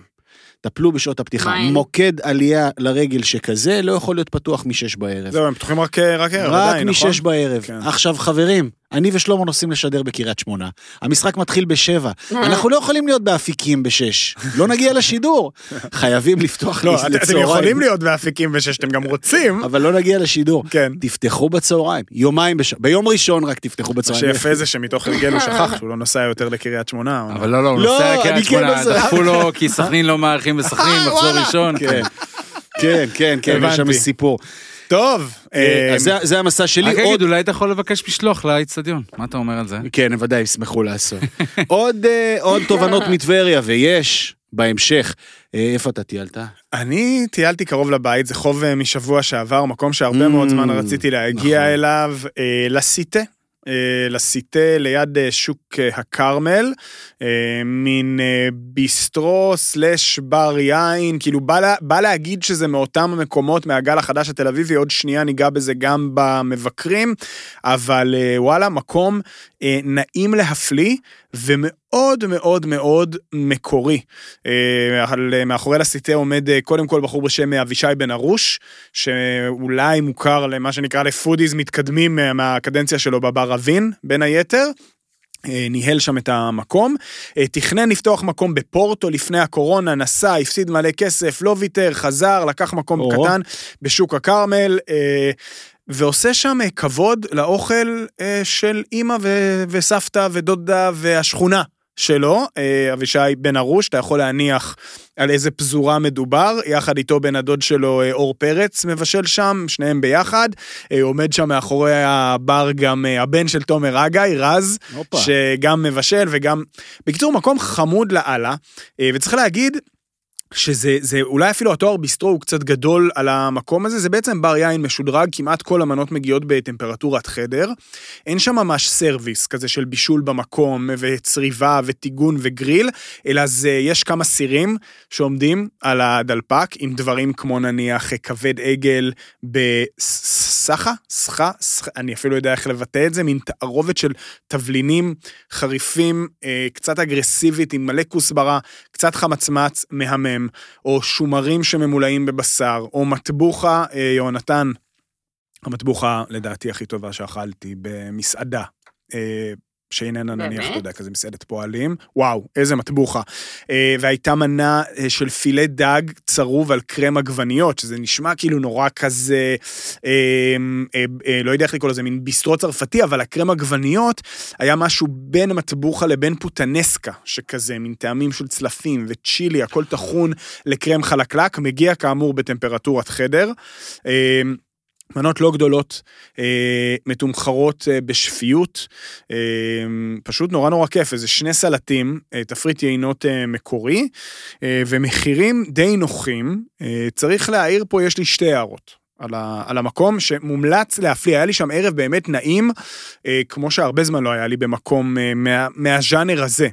S1: טפלו בשעות הפתיחה.
S4: מה הם?
S1: מוקד עלייה לרגל שכזה לא יכול להיות פתוח משש בערב.
S2: זהו, הם פתוחים רק רק ערב,
S1: רק
S2: עדיין, נכון?
S1: משש בערב.
S2: כן.
S1: עכשיו, חברים, אני ושלמה נוסעים לשדר בקריית שמונה. המשחק מתחיל בשבע. אנחנו לא יכולים להיות באפיקים בשש. לא נגיע לשידור. [LAUGHS] חייבים לפתוח
S2: לא, את- אתם
S1: לצהריים.
S2: יכולים להיות באפיקים בשש, אתם גם רוצים.
S1: אבל לא נגיע לשידור.
S2: כן.
S1: תפתחו בצהריים, יומיים, בש... ביום ראשון רק תפתחו
S2: מה
S1: בצהריים.
S2: שיפה זה שמתוך הרגל הוא שכח שהוא לא נוסע יותר לקריית שמונה.
S5: אבל לא, לא, הוא
S1: לא,
S5: נוסע לקריית
S1: כן
S5: שמונה. דחפו לו כי סכנין לא מארחים [LAUGHS] בסכנין,
S1: אה,
S5: מחזור. ראשון.
S1: כן, כן, כן, כן, יש שם. סיפור.
S2: טוב,
S1: אה, אז זה- זה המסע שלי.
S5: רק אגיד, אולי אתה יכול לבקש משלוח לאיצטדיון, מה אתה אומר על זה?
S1: כן, הם ודאי ישמחו לעשות. [LAUGHS] עוד, אה, עוד תובנות מטבריה, ויש בהמשך. אה, איפה אתה טיילת?
S2: אני טיילתי קרוב לבית, זה חוב אה, משבוע שעבר, מקום שהרבה מאוד זמן
S1: Mm,
S2: רציתי להגיע
S1: נכון.
S2: אליו, אה, לסיטה. אה, לסיטה ליד אה, שוק אה, הכרמל, מין ביסטרו סלאש בר יין, כאילו בא, לה, בא להגיד שזה מאותם המקומות מהגל החדש התל אביבי, עוד שנייה ניגע בזה גם במבקרים, אבל וואלה, מקום נעים להפליא ומאוד מאוד מאוד מקורי. אה, אה, מאחורי לסיטה עומד אה, קודם כל בחור בשם אבישי בן ארוש, שאולי מוכר למה שנקרא לפודיז מתקדמים אה, מהקדנציה שלו בבר אבין, בין היתר. אה, ניהל שם את המקום, אה, תכנן לפתוח מקום בפורטו לפני הקורונה, נסע, הפסיד מלא כסף, לא ויתר, חזר, לקח מקום
S1: או.
S2: קטן בשוק הכרמל, אה, ועושה שם אה, כבוד לאוכל אה, של אימא ו- וסבתא ודודה והשכונה שלו, אה, אבישי בן ארוש, אתה יכול להניח על איזה פזורה מדובר, יחד איתו בן הדוד שלו אור פרץ מבשל שם, שניהם ביחד, עומד שם מאחורי הבר גם הבן של תומר אגאי, רז,
S1: הופה.
S2: שגם מבשל וגם... בקיצור, מקום חמוד לאללה, וצריך להגיד, שזה זה אולי אפילו התואר ביסטרו הוא קצת גדול על המקום הזה, זה בעצם בר יין משודרג, כמעט כל המנות מגיעות בטמפרטורת חדר. אין שם ממש סרוויס כזה של בישול במקום, וצריבה, וטיגון וגריל, אלא זה, יש כמה סירים שעומדים על הדלפק, עם דברים כמו נניח כבד עגל בסחה, סחה, סחה, אני אפילו יודע איך לבטא את זה, מין תערובת של תבלינים חריפים, אה, קצת אגרסיבית, עם מלא כוסברה, קצת חמצמץ, מהמם, או שומרים שממולאים בבשר, או מטבוחה, אה, יהונתן, המטבוחה לדעתי הכי טובה שאכלתי במסעדה. אה, שאיננה נניח? אתה יודע, כזה מסעדת פועלים, וואו, איזה מטבוחה. אה, והייתה מנה אה, של פילה דג צרוב על קרם עגבניות, שזה נשמע כאילו נורא כזה, אה, אה, אה, לא יודע איך לקרוא לזה, מין ביסטרו צרפתי, אבל הקרם עגבניות היה משהו בין מטבוחה לבין פוטנסקה, שכזה, מין טעמים של צלפים וצ'ילי, הכל טחון לקרם חלקלק, מגיע כאמור בטמפרטורת חדר. מנות לא גדולות, אה, מתומחרות אה, בשפיות, אה, פשוט נורא נורא כיף, איזה שני סלטים, אה, תפריט יינות אה, מקורי, אה, ומחירים די נוחים. אה, צריך להעיר פה, יש לי שתי הערות. על, ה, על המקום שמומלץ להפליא, היה לי שם ערב באמת נעים, אה, כמו שהרבה זמן לא היה לי במקום אה, מה, מהז'אנר הזה.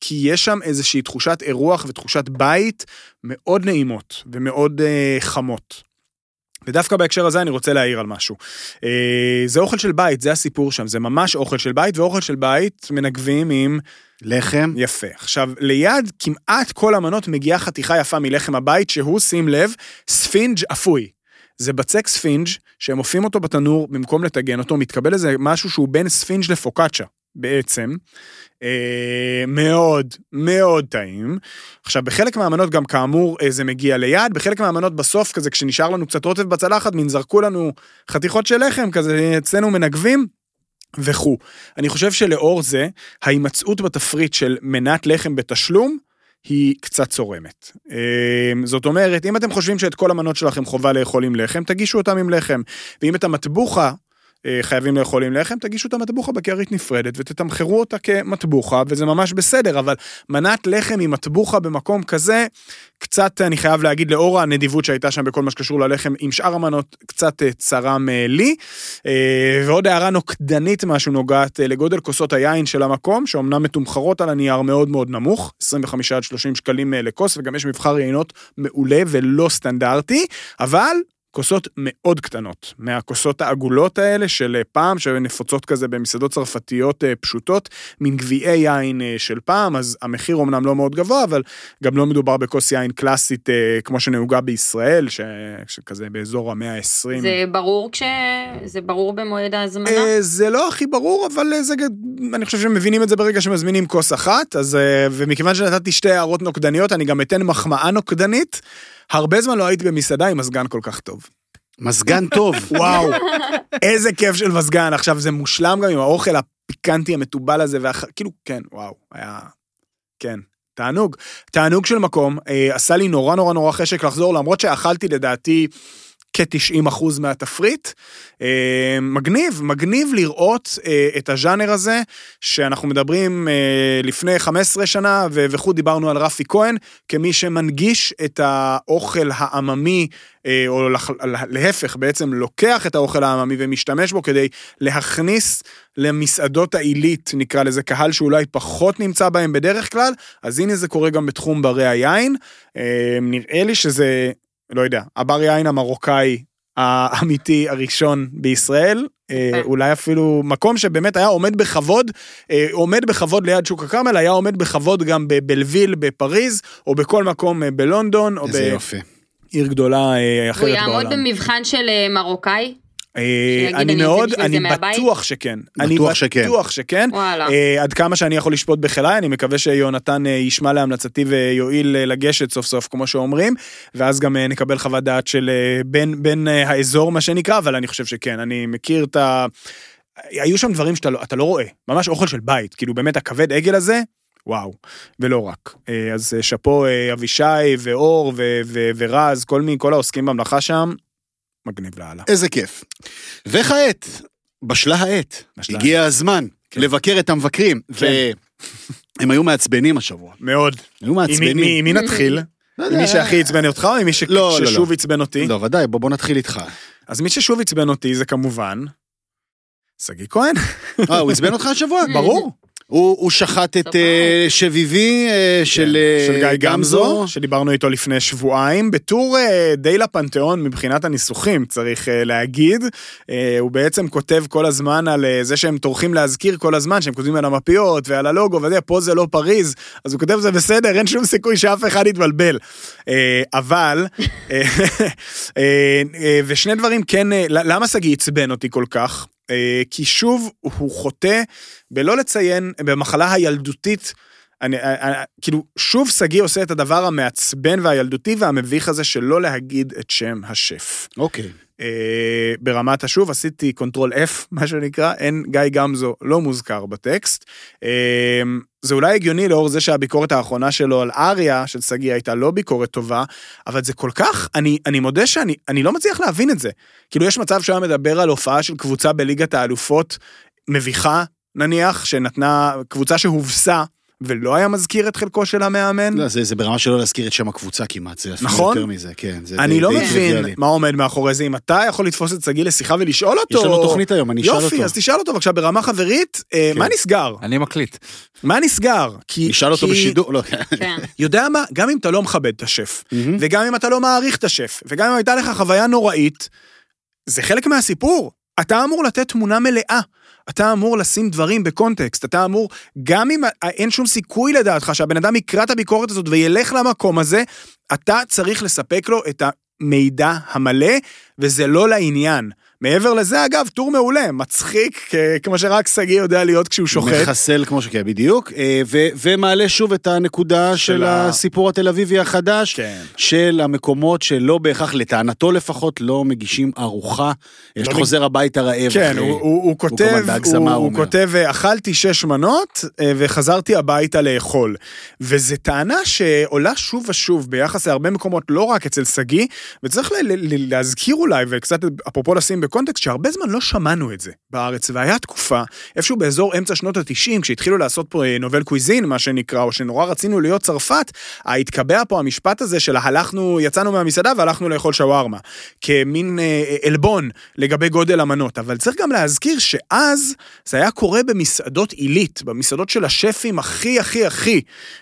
S2: כי יש שם איזושהי תחושת אירוח ותחושת בית מאוד נעימות ומאוד אה, חמות. ודווקא בהקשר הזה אני רוצה להעיר על משהו. אה, זה אוכל של בית, זה הסיפור שם, זה ממש אוכל של בית, ואוכל של בית מנגבים עם
S1: לחם?
S2: יפה. עכשיו, ליד כמעט כל המנות מגיעה חתיכה יפה מלחם הבית, שהוא, שים לב, ספינג' אפוי. זה בצק ספינג' שהם אופים אותו בתנור במקום לטגן אותו, מתקבל איזה משהו שהוא בין ספינג' לפוקאצ'ה בעצם. אה, מאוד מאוד טעים. עכשיו בחלק מהמנות גם כאמור אה, זה מגיע ליד, בחלק מהמנות בסוף כזה כשנשאר לנו קצת רוטב בצלחת, מין זרקו לנו חתיכות של לחם כזה אצלנו מנגבים. וכו'. אני חושב שלאור זה, ההימצאות בתפריט של מנת לחם בתשלום, היא קצת צורמת. אה, זאת אומרת, אם אתם חושבים שאת כל המנות שלכם חובה לאכול עם לחם, תגישו אותם עם לחם. ואם את המטבוחה חייבים לאכול עם לחם, תגישו את המטבוחה בקערית נפרדת ותתמחרו אותה כמטבוחה, וזה ממש בסדר, אבל מנת לחם עם מטבוחה במקום כזה, קצת, אני חייב להגיד, לאור הנדיבות שהייתה שם בכל מה שקשור ללחם, עם שאר המנות, קצת אה, צרם לי. ועוד הערה נוקדנית משהו נוגעת לגודל כוסות היין של המקום, שאומנם מתומחרות על הנייר מאוד מאוד נמוך, 25 עד 30 שקלים לכוס, וגם יש מבחר יינות מעולה ולא סטנדרטי, אבל כוסות מאוד קטנות, מהכוסות העגולות האלה של אה, פעם, שנפוצות כזה במסעדות צרפתיות אה, פשוטות, מין גביעי יין אה, של פעם, אז המחיר אומנם לא מאוד גבוה, אבל גם לא מדובר בכוס יין קלאסית כמו שנהוגה בישראל, ש... שכזה באזור המאה ה-20.
S4: זה ברור כש... זה ברור במועד ההזמנה?
S2: זה לא הכי ברור, אבל זה... אני חושב שמבינים את זה ברגע שמזמינים כוס אחת, אז... ומכיוון שנתתי שתי הערות נוקדניות, אני גם אתן מחמאה נוקדנית. הרבה זמן לא הייתי במסעדה עם מזגן כל כך טוב.
S1: מזגן טוב. [LAUGHS]
S2: וואו, איזה כיף של מזגן. עכשיו, זה מושלם גם עם האוכל הפיקנטי המתובל הזה, ואח... כאילו, כן, וואו, היה... כן. תענוג. תענוג של מקום, אה, עשה לי נורא נורא נורא חשק לחזור, למרות שאכלתי לדעתי כ-90% מהתפריט. אה, מגניב, מגניב לראות אה, את הז'אנר הזה, שאנחנו מדברים אה, לפני 15 שנה, וכו' דיברנו על רפי כהן, כמי שמנגיש את האוכל העממי, או להפך, בעצם לוקח את האוכל העממי ומשתמש בו כדי להכניס למסעדות העילית, נקרא לזה קהל שאולי פחות נמצא בהם בדרך כלל, אז הנה זה קורה גם בתחום ברי היין. נראה לי שזה לא יודע, הבר יין המרוקאי האמיתי הראשון בישראל, אה, אולי אפילו מקום שבאמת היה עומד בכבוד, אה, עומד בכבוד ליד שוק הכרמל, היה עומד בכבוד גם בבלוויל בפריז, או בכל מקום אה, בלונדון, או בעיר גדולה אחרת בעולם.
S4: הוא יעמוד במבחן של מרוקאי?
S2: אה, אני מאוד, אני בטוח שכן. אני בטוח שכן. אה, עד כמה שאני יכול לשפוט בחיי, אני מקווה שיונתן אה, ישמע להמלצתי ויועיל לגשת סוף סוף, כמו שאומרים, ואז גם נקבל חוות דעת של בין האזור, מה שנקרא, אבל אני חושב שכן, אני מכיר את ה... היו שם דברים שאתה לא, לא רואה, ממש אוכל של בית, כאילו באמת הכבד עגל הזה, וואו, ולא רק. אז שאפו אבישי ואור ורז, כל מי, כל העוסקים במלאכה שם, מגניב לאללה.
S1: איזה כיף. וכעת, בשלה העת, בשלה הגיע העת. הזמן כן. לבקר את המבקרים, כן. והם היו מעצבנים השבוע.
S2: מאוד.
S1: היו מעצבנים.
S2: מי, מי נתחיל? לא מי שהכי עצבן אותך או מי ש... לא, לא ששוב עצבן אותי?
S1: לא, ודאי, בוא, בוא נתחיל איתך.
S2: אז מי ששוב עצבן אותי זה כמובן... שגיא כהן.
S1: אה, הוא עצבן אותך השבוע?
S2: ברור.
S1: הוא, הוא שחט את uh, שביבי uh, של,
S2: כן, של גיא גמזו, שדיברנו איתו לפני שבועיים, בטור uh, די לפנתיאון מבחינת הניסוחים, צריך uh, להגיד. Uh, הוא בעצם כותב כל הזמן על uh, זה שהם טורחים להזכיר כל הזמן, שהם כותבים על המפיות ועל הלוגו וזה, פה זה לא פריז, אז הוא כותב זה בסדר, אין שום סיכוי שאף אחד יתבלבל. אה, אבל, אה, אה, אה, ושני דברים כן, אה, למה שגיא עצבן אותי כל כך? אה, כי שוב הוא חוטא בלא לציין במחלה הילדותית. אני, אני, אה, אה, כאילו, שוב שגיא עושה את הדבר המעצבן והילדותי והמביך הזה שלא להגיד את שם השף.
S1: אוקיי.
S2: אה, ברמת השוב עשיתי control F, מה שנקרא, אין גיא גמזו לא מוזכר בטקסט. אה, זה אולי הגיוני לאור זה שהביקורת האחרונה שלו על אריה של שגיא הייתה לא ביקורת טובה, אבל זה כל כך, אני, אני מודה שאני אני לא מצליח להבין את זה. כאילו יש מצב שהיה מדבר על הופעה של קבוצה בליגת האלופות מביכה, נניח, שנתנה, קבוצה שהובסה. ולא היה מזכיר את חלקו של המאמן?
S1: לא, זה, זה ברמה שלא להזכיר את שם הקבוצה כמעט, זה אפילו
S2: נכון?
S1: יותר מזה, כן. זה
S2: אני די, לא די מבין מה עומד מאחורי זה, אם אתה יכול לתפוס את שגיא לשיחה ולשאול אותו...
S1: יש לנו תוכנית היום, אני אשאל אותו.
S2: יופי, אז תשאל אותו בבקשה ברמה חברית, אה, כן. מה נסגר?
S5: אני מקליט.
S2: מה נסגר?
S1: כי... נשאל אותו כי... בשידור, לא.
S2: כן. יודע מה, גם אם אתה לא מכבד את השף, וגם אם אתה לא מעריך את השף, וגם אם הייתה לך חוויה נוראית, זה חלק מהסיפור. אתה אמור לתת תמונה מלאה. אתה אמור לשים דברים בקונטקסט, אתה אמור, גם אם אין שום סיכוי לדעתך שהבן אדם יקרא את הביקורת הזאת וילך למקום הזה, אתה צריך לספק לו את המידע המלא, וזה לא לעניין. מעבר לזה, אגב, טור מעולה, מצחיק, כמו שרק שגיא יודע להיות כשהוא שוחט.
S1: מחסל כמו שכן, בדיוק, אה, ו- ומעלה שוב את הנקודה של, של הסיפור התל אביבי החדש,
S2: כן.
S1: של המקומות שלא בהכרח, לטענתו לפחות, לא מגישים ארוחה, יש לא חוזר הביתה רעב.
S2: כן, הוא, הוא, הוא כותב, הוא, הוא, הוא כותב, אכלתי שש מנות אה, וחזרתי הביתה לאכול. וזו טענה שעולה שוב ושוב ביחס להרבה מקומות, לא רק אצל שגיא, וצריך להזכיר אולי, וקצת אפרופו לשים קונטקסט שהרבה זמן לא שמענו את זה בארץ, והיה תקופה, איפשהו באזור אמצע שנות ה-90, כשהתחילו לעשות פה אה, נובל קוויזין, מה שנקרא, או שנורא רצינו להיות צרפת, התקבע פה המשפט הזה של הלכנו, יצאנו מהמסעדה והלכנו לאכול שווארמה, כמין אה, עלבון לגבי גודל המנות. אבל צריך גם להזכיר שאז זה היה קורה במסעדות עילית, במסעדות של השפים הכי הכי הכי.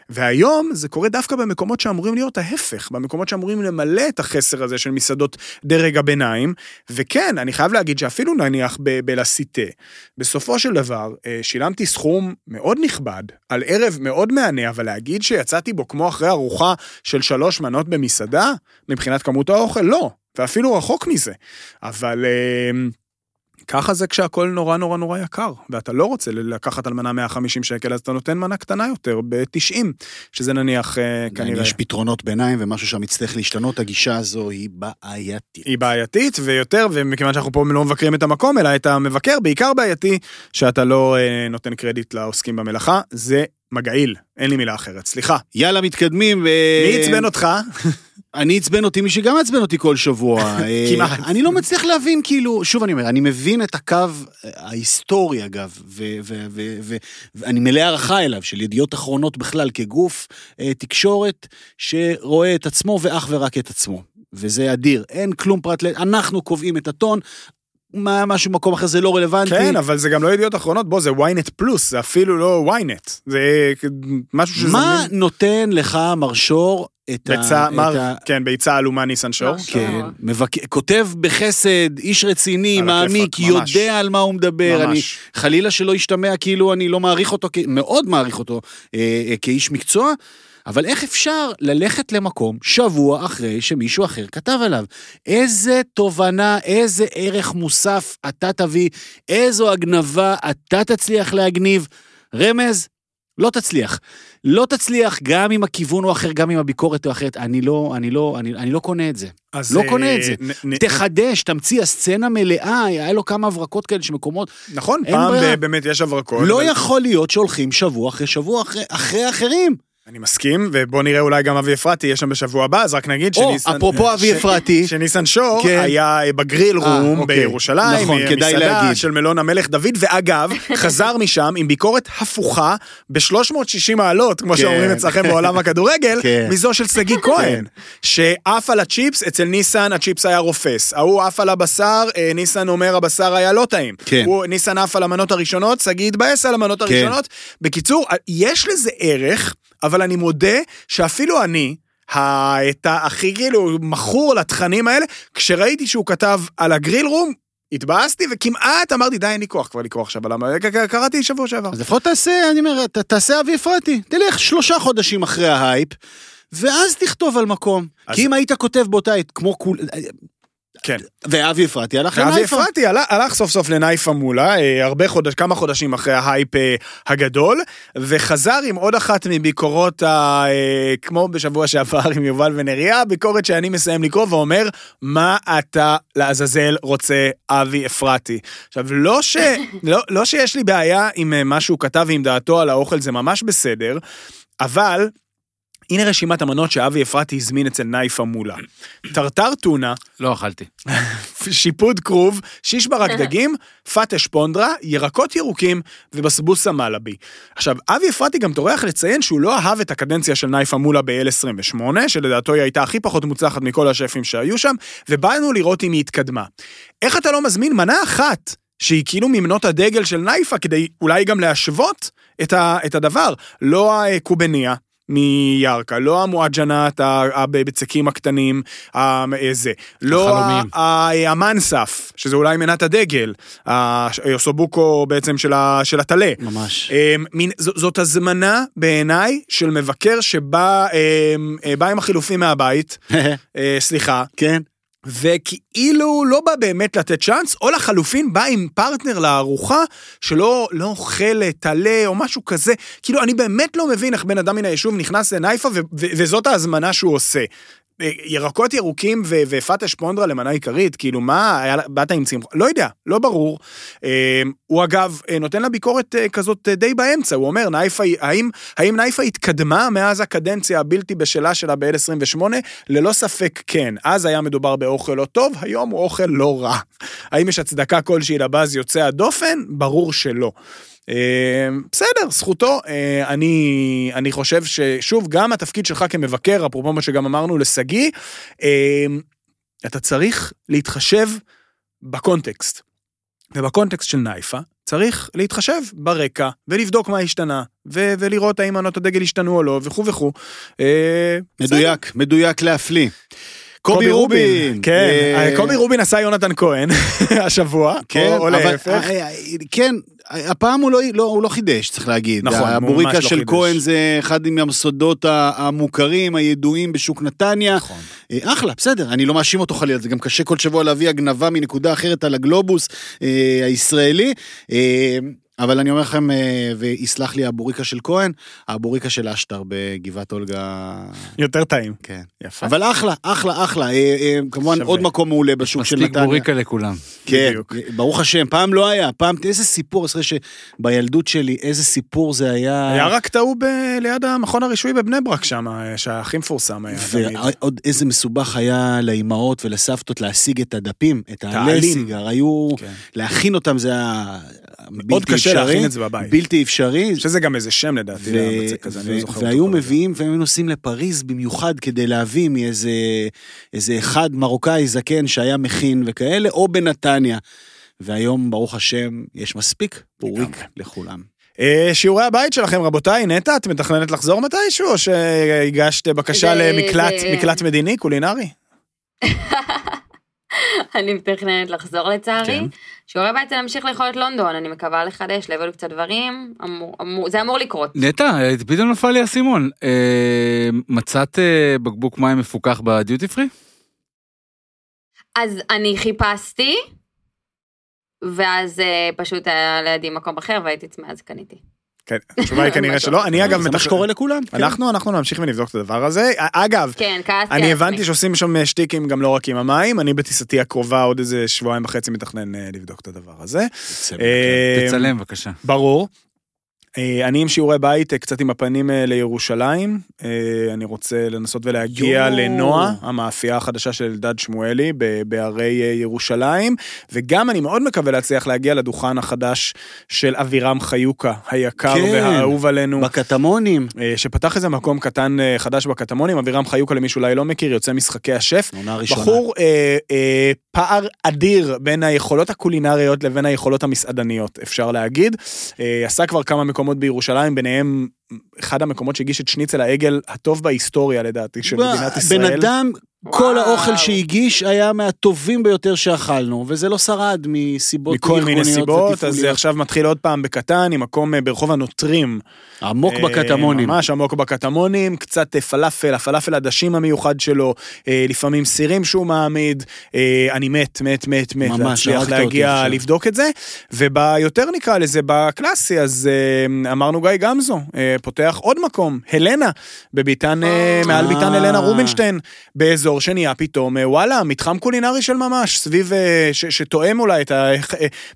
S2: והיום זה קורה דווקא במקומות שאמורים להיות ההפך, במקומות שאמורים למלא את החסר הזה של מסעדות דרג הביניים. וכן, אני חייב להגיד שאפילו נניח בלסיטה, בסופו של דבר אה, שילמתי סכום מאוד נכבד על ערב מאוד מהנה, אבל להגיד שיצאתי בו כמו אחרי ארוחה של שלוש מנות במסעדה, מבחינת כמות האוכל, לא. ואפילו רחוק מזה. אבל אה, ככה זה כשהכול נורא נורא נורא יקר, ואתה לא רוצה לקחת על מנה 150 שקל, אז אתה נותן מנה קטנה יותר ב-90, שזה נניח אה, כנראה...
S1: יש פתרונות ביניים ומשהו שם יצטרך להשתנות, הגישה הזו היא בעייתית.
S2: היא בעייתית, ויותר, ומכיוון שאנחנו פה לא מבקרים את המקום, אלא את המבקר, בעיקר בעייתי, שאתה לא אה, נותן קרדיט לעוסקים במלאכה, זה מגעיל, אין לי מילה אחרת, סליחה.
S1: יאללה, מתקדמים. ו...
S2: מי עצבן אותך? [LAUGHS]
S1: אני עצבן אותי, מי שגם עצבן אותי כל שבוע. [LAUGHS]
S2: אה, כמעט.
S1: אני לא מצליח להבין, כאילו, שוב אני אומר, אני מבין את הקו ההיסטורי, אגב, ואני מלא הערכה אליו, של ידיעות אחרונות בכלל, כגוף אה, תקשורת שרואה את עצמו ואך ורק את עצמו. וזה אדיר, אין כלום פרט ל... אנחנו קובעים את הטון, מה, משהו במקום אחר זה לא רלוונטי.
S2: כן, אבל זה גם לא ידיעות אחרונות, בוא, זה ynet פלוס, זה אפילו לא ynet. זה משהו שזה...
S1: מה נותן לך, מרשור, את
S2: ביצה, ה... מר, את ה... כן, ביצה עלומה ניסן שור.
S1: כן, מבק... כותב בחסד, איש רציני, מעמיק, יודע על מה הוא מדבר. ממש. אני, חלילה שלא ישתמע כאילו אני לא מעריך אותו, מאוד מעריך אותו אה, אה, כאיש מקצוע. אבל איך אפשר ללכת למקום שבוע אחרי שמישהו אחר כתב עליו? איזה תובנה, איזה ערך מוסף אתה תביא, איזו הגנבה אתה תצליח להגניב? רמז, לא תצליח. לא תצליח גם אם הכיוון הוא אחר, גם אם הביקורת הוא אחרת. אני לא, אני לא, אני, אני לא קונה את זה. לא קונה את זה. נ, תחדש, תמציא, הסצנה מלאה, היה לו כמה הברקות כאלה שמקומות...
S2: נכון, פעם באמת יש הברקות.
S1: לא אבל... יכול להיות שהולכים שבוע אחרי שבוע אחרי, אחרי אחרים.
S2: אני מסכים, ובוא נראה אולי גם אבי אפרתי יש שם בשבוע הבא, אז רק נגיד
S1: שניסן... או, אפרופו אבי אפרתי.
S2: שניסן שור כן. היה בגריל אה, רום אוקיי. בירושלים, נכון, כדאי להגיד. של מלון המלך דוד, ואגב, [LAUGHS] חזר משם עם ביקורת הפוכה ב-360 מעלות, כמו כן. שאומרים אצלכם בעולם [LAUGHS] הכדורגל, כן. מזו של שגיא. כהן, שעף על הצ'יפס, אצל ניסן הצ'יפס היה רופס. ההוא עף על הבשר, אה, ניסן אומר הבשר היה לא טעים. כן. הוא, ניסן עף על המנות הראשונות, שגיא התבאס על המנות. הראשונות. בקיצור, יש לזה ערך. אבל אני מודה שאפילו אני, את הכי כאילו מכור לתכנים האלה, כשראיתי שהוא כתב על הגריל רום, התבאסתי וכמעט אמרתי די אין לי כוח כבר לקרוא עכשיו למה קראתי שבוע שעבר.
S1: אז לפחות תעשה אני אומר תעשה אבי אפרתי תלך שלושה חודשים אחרי ההייפ ואז תכתוב על מקום כי אם היית כותב באותה עת כמו כולם
S2: כן.
S1: ואבי אפרתי הלך לנייפה.
S2: אבי אפרתי הלך, הלך סוף סוף לנייפה מולה, אה, הרבה חודש, כמה חודשים אחרי ההייפ אה, הגדול, וחזר עם עוד אחת מביקורות, ה, אה, כמו בשבוע שעבר [LAUGHS] עם יובל ונריה, ביקורת שאני מסיים לקרוא ואומר, מה אתה לעזאזל רוצה אבי אפרתי. עכשיו, לא, ש, [LAUGHS] לא, לא שיש לי בעיה עם מה שהוא כתב ועם דעתו על האוכל, זה ממש בסדר, אבל הנה רשימת המנות שאבי אפרתי הזמין אצל נייפה מולה. טרטר טונה.
S5: לא אכלתי. [LAUGHS]
S2: שיפוד כרוב, שיש ברק [LAUGHS] דגים, פטש פונדרה, ירקות ירוקים ובסבוסה מלאבי. עכשיו, אבי אפרתי גם טורח לציין שהוא לא אהב את הקדנציה של נייפה מולה ב-L28, שלדעתו היא הייתה הכי פחות מוצלחת מכל השפים שהיו שם, ובאנו לראות אם היא התקדמה. איך אתה לא מזמין מנה אחת שהיא כאילו ממנות הדגל של נייפה, כדי אולי גם להשוות את, ה, את הדבר. לא הקובניה, מירכא, לא המואג'נת הבצקים הקטנים, זה, לא המאנסף, שזה אולי מנת הדגל, היוסובוקו בעצם של הטלה.
S1: ממש.
S2: אמ, זאת הזמנה בעיניי של מבקר שבא אמ, אה, עם החילופים מהבית, [LAUGHS] אה, סליחה.
S1: כן.
S2: וכאילו לא בא באמת לתת צ'אנס, או לחלופין בא עם פרטנר לארוחה שלא לא אוכל טלה או משהו כזה. כאילו, אני באמת לא מבין איך בן אדם מן היישוב נכנס לנייפה וזאת ההזמנה שהוא עושה. ירקות ירוקים ופטה שפונדרה למנה עיקרית, כאילו מה, היה, באת עם צמחון, לא יודע, לא ברור. הוא אגב נותן לה ביקורת כזאת די באמצע, הוא אומר, נייפה, האם, האם נייפה התקדמה מאז הקדנציה הבלתי בשלה שלה ב-L28? ללא ספק כן. אז היה מדובר באוכל לא טוב, היום הוא אוכל לא רע. האם יש הצדקה כלשהי לבאז יוצא הדופן? ברור שלא. אה, בסדר, זכותו. אה, אני, אני חושב ששוב, גם התפקיד שלך כמבקר, אפרופו מה שגם אמרנו לשגיא, אה, אתה צריך להתחשב בקונטקסט. ובקונטקסט של נייפה, צריך להתחשב ברקע ולבדוק מה השתנה ו- ולראות האם ענות הדגל השתנו או לא וכו' וכו'.
S1: מדויק, מדויק להפליא. קובי רובין.
S2: כן, קובי רובין עשה יונתן כהן [LAUGHS] השבוע,
S1: כן, או להפך. כן, הפעם הוא לא, לא, הוא לא חידש, צריך להגיד.
S2: נכון,
S1: הוא ממש לא חידש. הבוריקה של כהן זה אחד מהמוסדות המוכרים, הידועים בשוק נתניה. נכון. אה, אחלה, בסדר, אני לא מאשים אותו חלילה, זה גם קשה כל שבוע להביא הגנבה מנקודה אחרת על הגלובוס אה, הישראלי. אה, אבל אני אומר לכם, אה, ויסלח לי הבוריקה של כהן, הבוריקה של אשטר בגבעת אולגה...
S2: יותר טעים.
S1: כן. יפה. אבל אחלה, אחלה, אחלה. אה, אה, כמובן שווה. עוד מקום מעולה בשוק של נתניה.
S5: מספיק בוריקה לכולם.
S1: כן, בדיוק. ברוך השם, פעם לא היה, פעם, איזה סיפור, אחרי שבילדות שלי, איזה סיפור זה היה...
S2: היה רק טעו ב... ליד המכון הרישוי בבני ברק שם, שהכי מפורסם היה.
S1: ועוד איזה מסובך היה לאימהות ולסבתות להשיג את הדפים, את העלי סיגר, היו... כן. להכין אותם זה היה...
S2: מאוד קשה להכין את זה בבית.
S1: בלתי אפשרי.
S2: שזה גם איזה שם לדעתי,
S1: לבצק כזה, אני לא זוכר. והיו מביאים, והיו נוסעים לפריז במיוחד כדי להביא מאיזה איזה אחד מרוקאי זקן שהיה מכין וכאלה, או בנתניה. והיום, ברוך השם, יש מספיק פוריק לכולם.
S2: אה, שיעורי הבית שלכם, רבותיי, נטע, את מתכננת לחזור מתישהו, או שהגשת בקשה למקלט מדיני, קולינרי? [LAUGHS]
S4: אני מתכננת לחזור לצערי. שיעורי בית זה להמשיך לאכול את לונדון, אני מקווה לחדש, להביא קצת דברים, אמור, אמור, זה אמור לקרות.
S5: נטע, פתאום נפל לי האסימון. אה, מצאת אה, בקבוק מים מפוקח בדיוטי פרי?
S4: אז אני חיפשתי, ואז אה, פשוט היה לידי מקום אחר והייתי צמאה אז קניתי.
S2: כן, התשובה היא [LAUGHS] כנראה שלא. אני אגב...
S1: זה מה שקורה לכולם.
S2: כן. אנחנו, אנחנו נמשיך ונבדוק את הדבר הזה. אגב,
S4: כן,
S2: אני הבנתי שעושים שם שטיקים גם לא רק עם המים, אני בטיסתי הקרובה עוד איזה שבועיים וחצי מתכנן אה, לבדוק את הדבר הזה.
S5: תצלם בבקשה.
S2: ברור. אה, אני עם שיעורי בית, אה, קצת עם הפנים אה, לירושלים. אני רוצה לנסות ולהגיע יו. לנועה, המאפייה החדשה של אלדד שמואלי בהרי ירושלים, וגם אני מאוד מקווה להצליח להגיע לדוכן החדש של אבירם חיוקה, היקר כן, והאהוב עלינו.
S1: בקטמונים.
S2: שפתח איזה מקום קטן חדש בקטמונים, אבירם חיוקה למי שאולי לא מכיר, יוצא משחקי השף. בחור אה, אה, פער אדיר בין היכולות הקולינריות לבין היכולות המסעדניות, אפשר להגיד. אה, עשה כבר כמה מקומות. מקומות בירושלים, ביניהם אחד המקומות שהגיש את שניצל העגל הטוב בהיסטוריה לדעתי של מדינת ישראל.
S1: בן אדם כל האוכל שהגיש היה מהטובים ביותר שאכלנו, וזה לא שרד מסיבות
S2: מכל מיני סיבות, אז זה עכשיו מתחיל עוד פעם בקטן, עם מקום אה, ברחוב הנוטרים.
S1: עמוק אה, בקטמונים.
S2: ממש עמוק בקטמונים, קצת אה, פלאפל, הפלאפל הדשים המיוחד שלו, לפעמים סירים שהוא מעמיד, אני מת, מת, מת, מת, להצליח להגיע לבדוק את זה, וביותר נקרא לזה, בקלאסי, אז אמרנו גיא גמזו, פותח עוד מקום, הלנה, בביתן, מעל ביתן הלנה רובינשטיין, באזור. אזור שנהיה פתאום, אה, וואלה, מתחם קולינרי של ממש, סביב, אה, ש, שתואם אולי את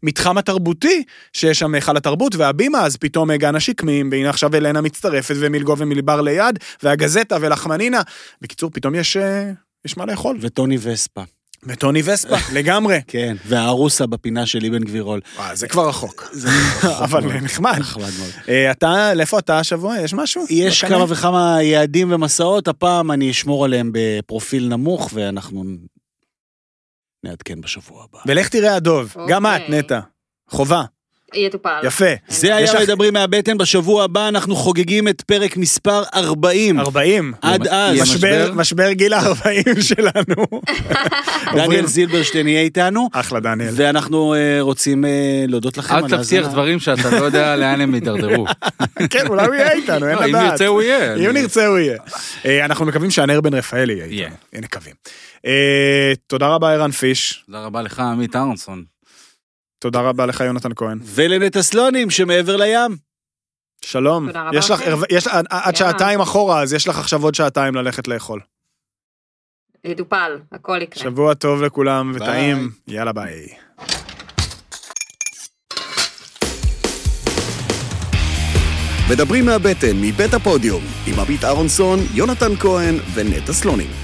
S2: המתחם אה, התרבותי, שיש שם היכל התרבות והבימה, אז פתאום גן השקמים, והנה עכשיו אלנה מצטרפת, ומילגו ומילבר ליד, והגזטה ולחמנינה. בקיצור, פתאום יש, יש מה לאכול.
S1: וטוני וספה.
S2: וטוני וספה, [LAUGHS] לגמרי.
S1: כן, והארוסה בפינה של אבן גבירול.
S2: זה כבר רחוק. [LAUGHS] אבל נחמד. נחמד מאוד. אתה, לאיפה אתה השבוע? יש משהו?
S1: יש כמה וכמה יעדים ומסעות, הפעם אני אשמור עליהם בפרופיל נמוך, ואנחנו נעדכן בשבוע הבא.
S2: ולך תראה הדוב, גם את, אוקיי. נטע. חובה.
S4: יטופל.
S2: יפה.
S1: זה היה מדברים מהבטן, בשבוע הבא אנחנו חוגגים את פרק מספר 40.
S2: 40.
S1: עד אז.
S2: משבר גיל ה-40 [LAUGHS] שלנו.
S1: דניאל זילברשטיין יהיה איתנו.
S2: אחלה דניאל.
S1: ואנחנו אה, רוצים אה, להודות לכם
S5: אל תבטיח דברים שאתה לא יודע [LAUGHS] לאן הם יידרדרו.
S2: כן, אולי הוא יהיה איתנו, אין
S5: לדעת. אם נרצה הוא יהיה.
S2: אם נרצה הוא יהיה. אה, אנחנו מקווים שהנר בן רפאל יהיה איתנו. מקווים. תודה רבה ערן פיש.
S5: תודה רבה לך עמית אהרונסון.
S2: תודה רבה לך, יונתן כהן.
S1: ולנטע סלונים שמעבר לים.
S2: שלום. תודה רבה. יש לך, יש, עד שעתיים אחורה, אז יש לך עכשיו עוד שעתיים ללכת לאכול.
S4: יטופל, הכל יקרה.
S2: שבוע טוב לכולם וטעים, יאללה ביי.
S3: מדברים מהבטן, מבית הפודיום, עם עמית אהרונסון, יונתן כהן ונטע סלונים.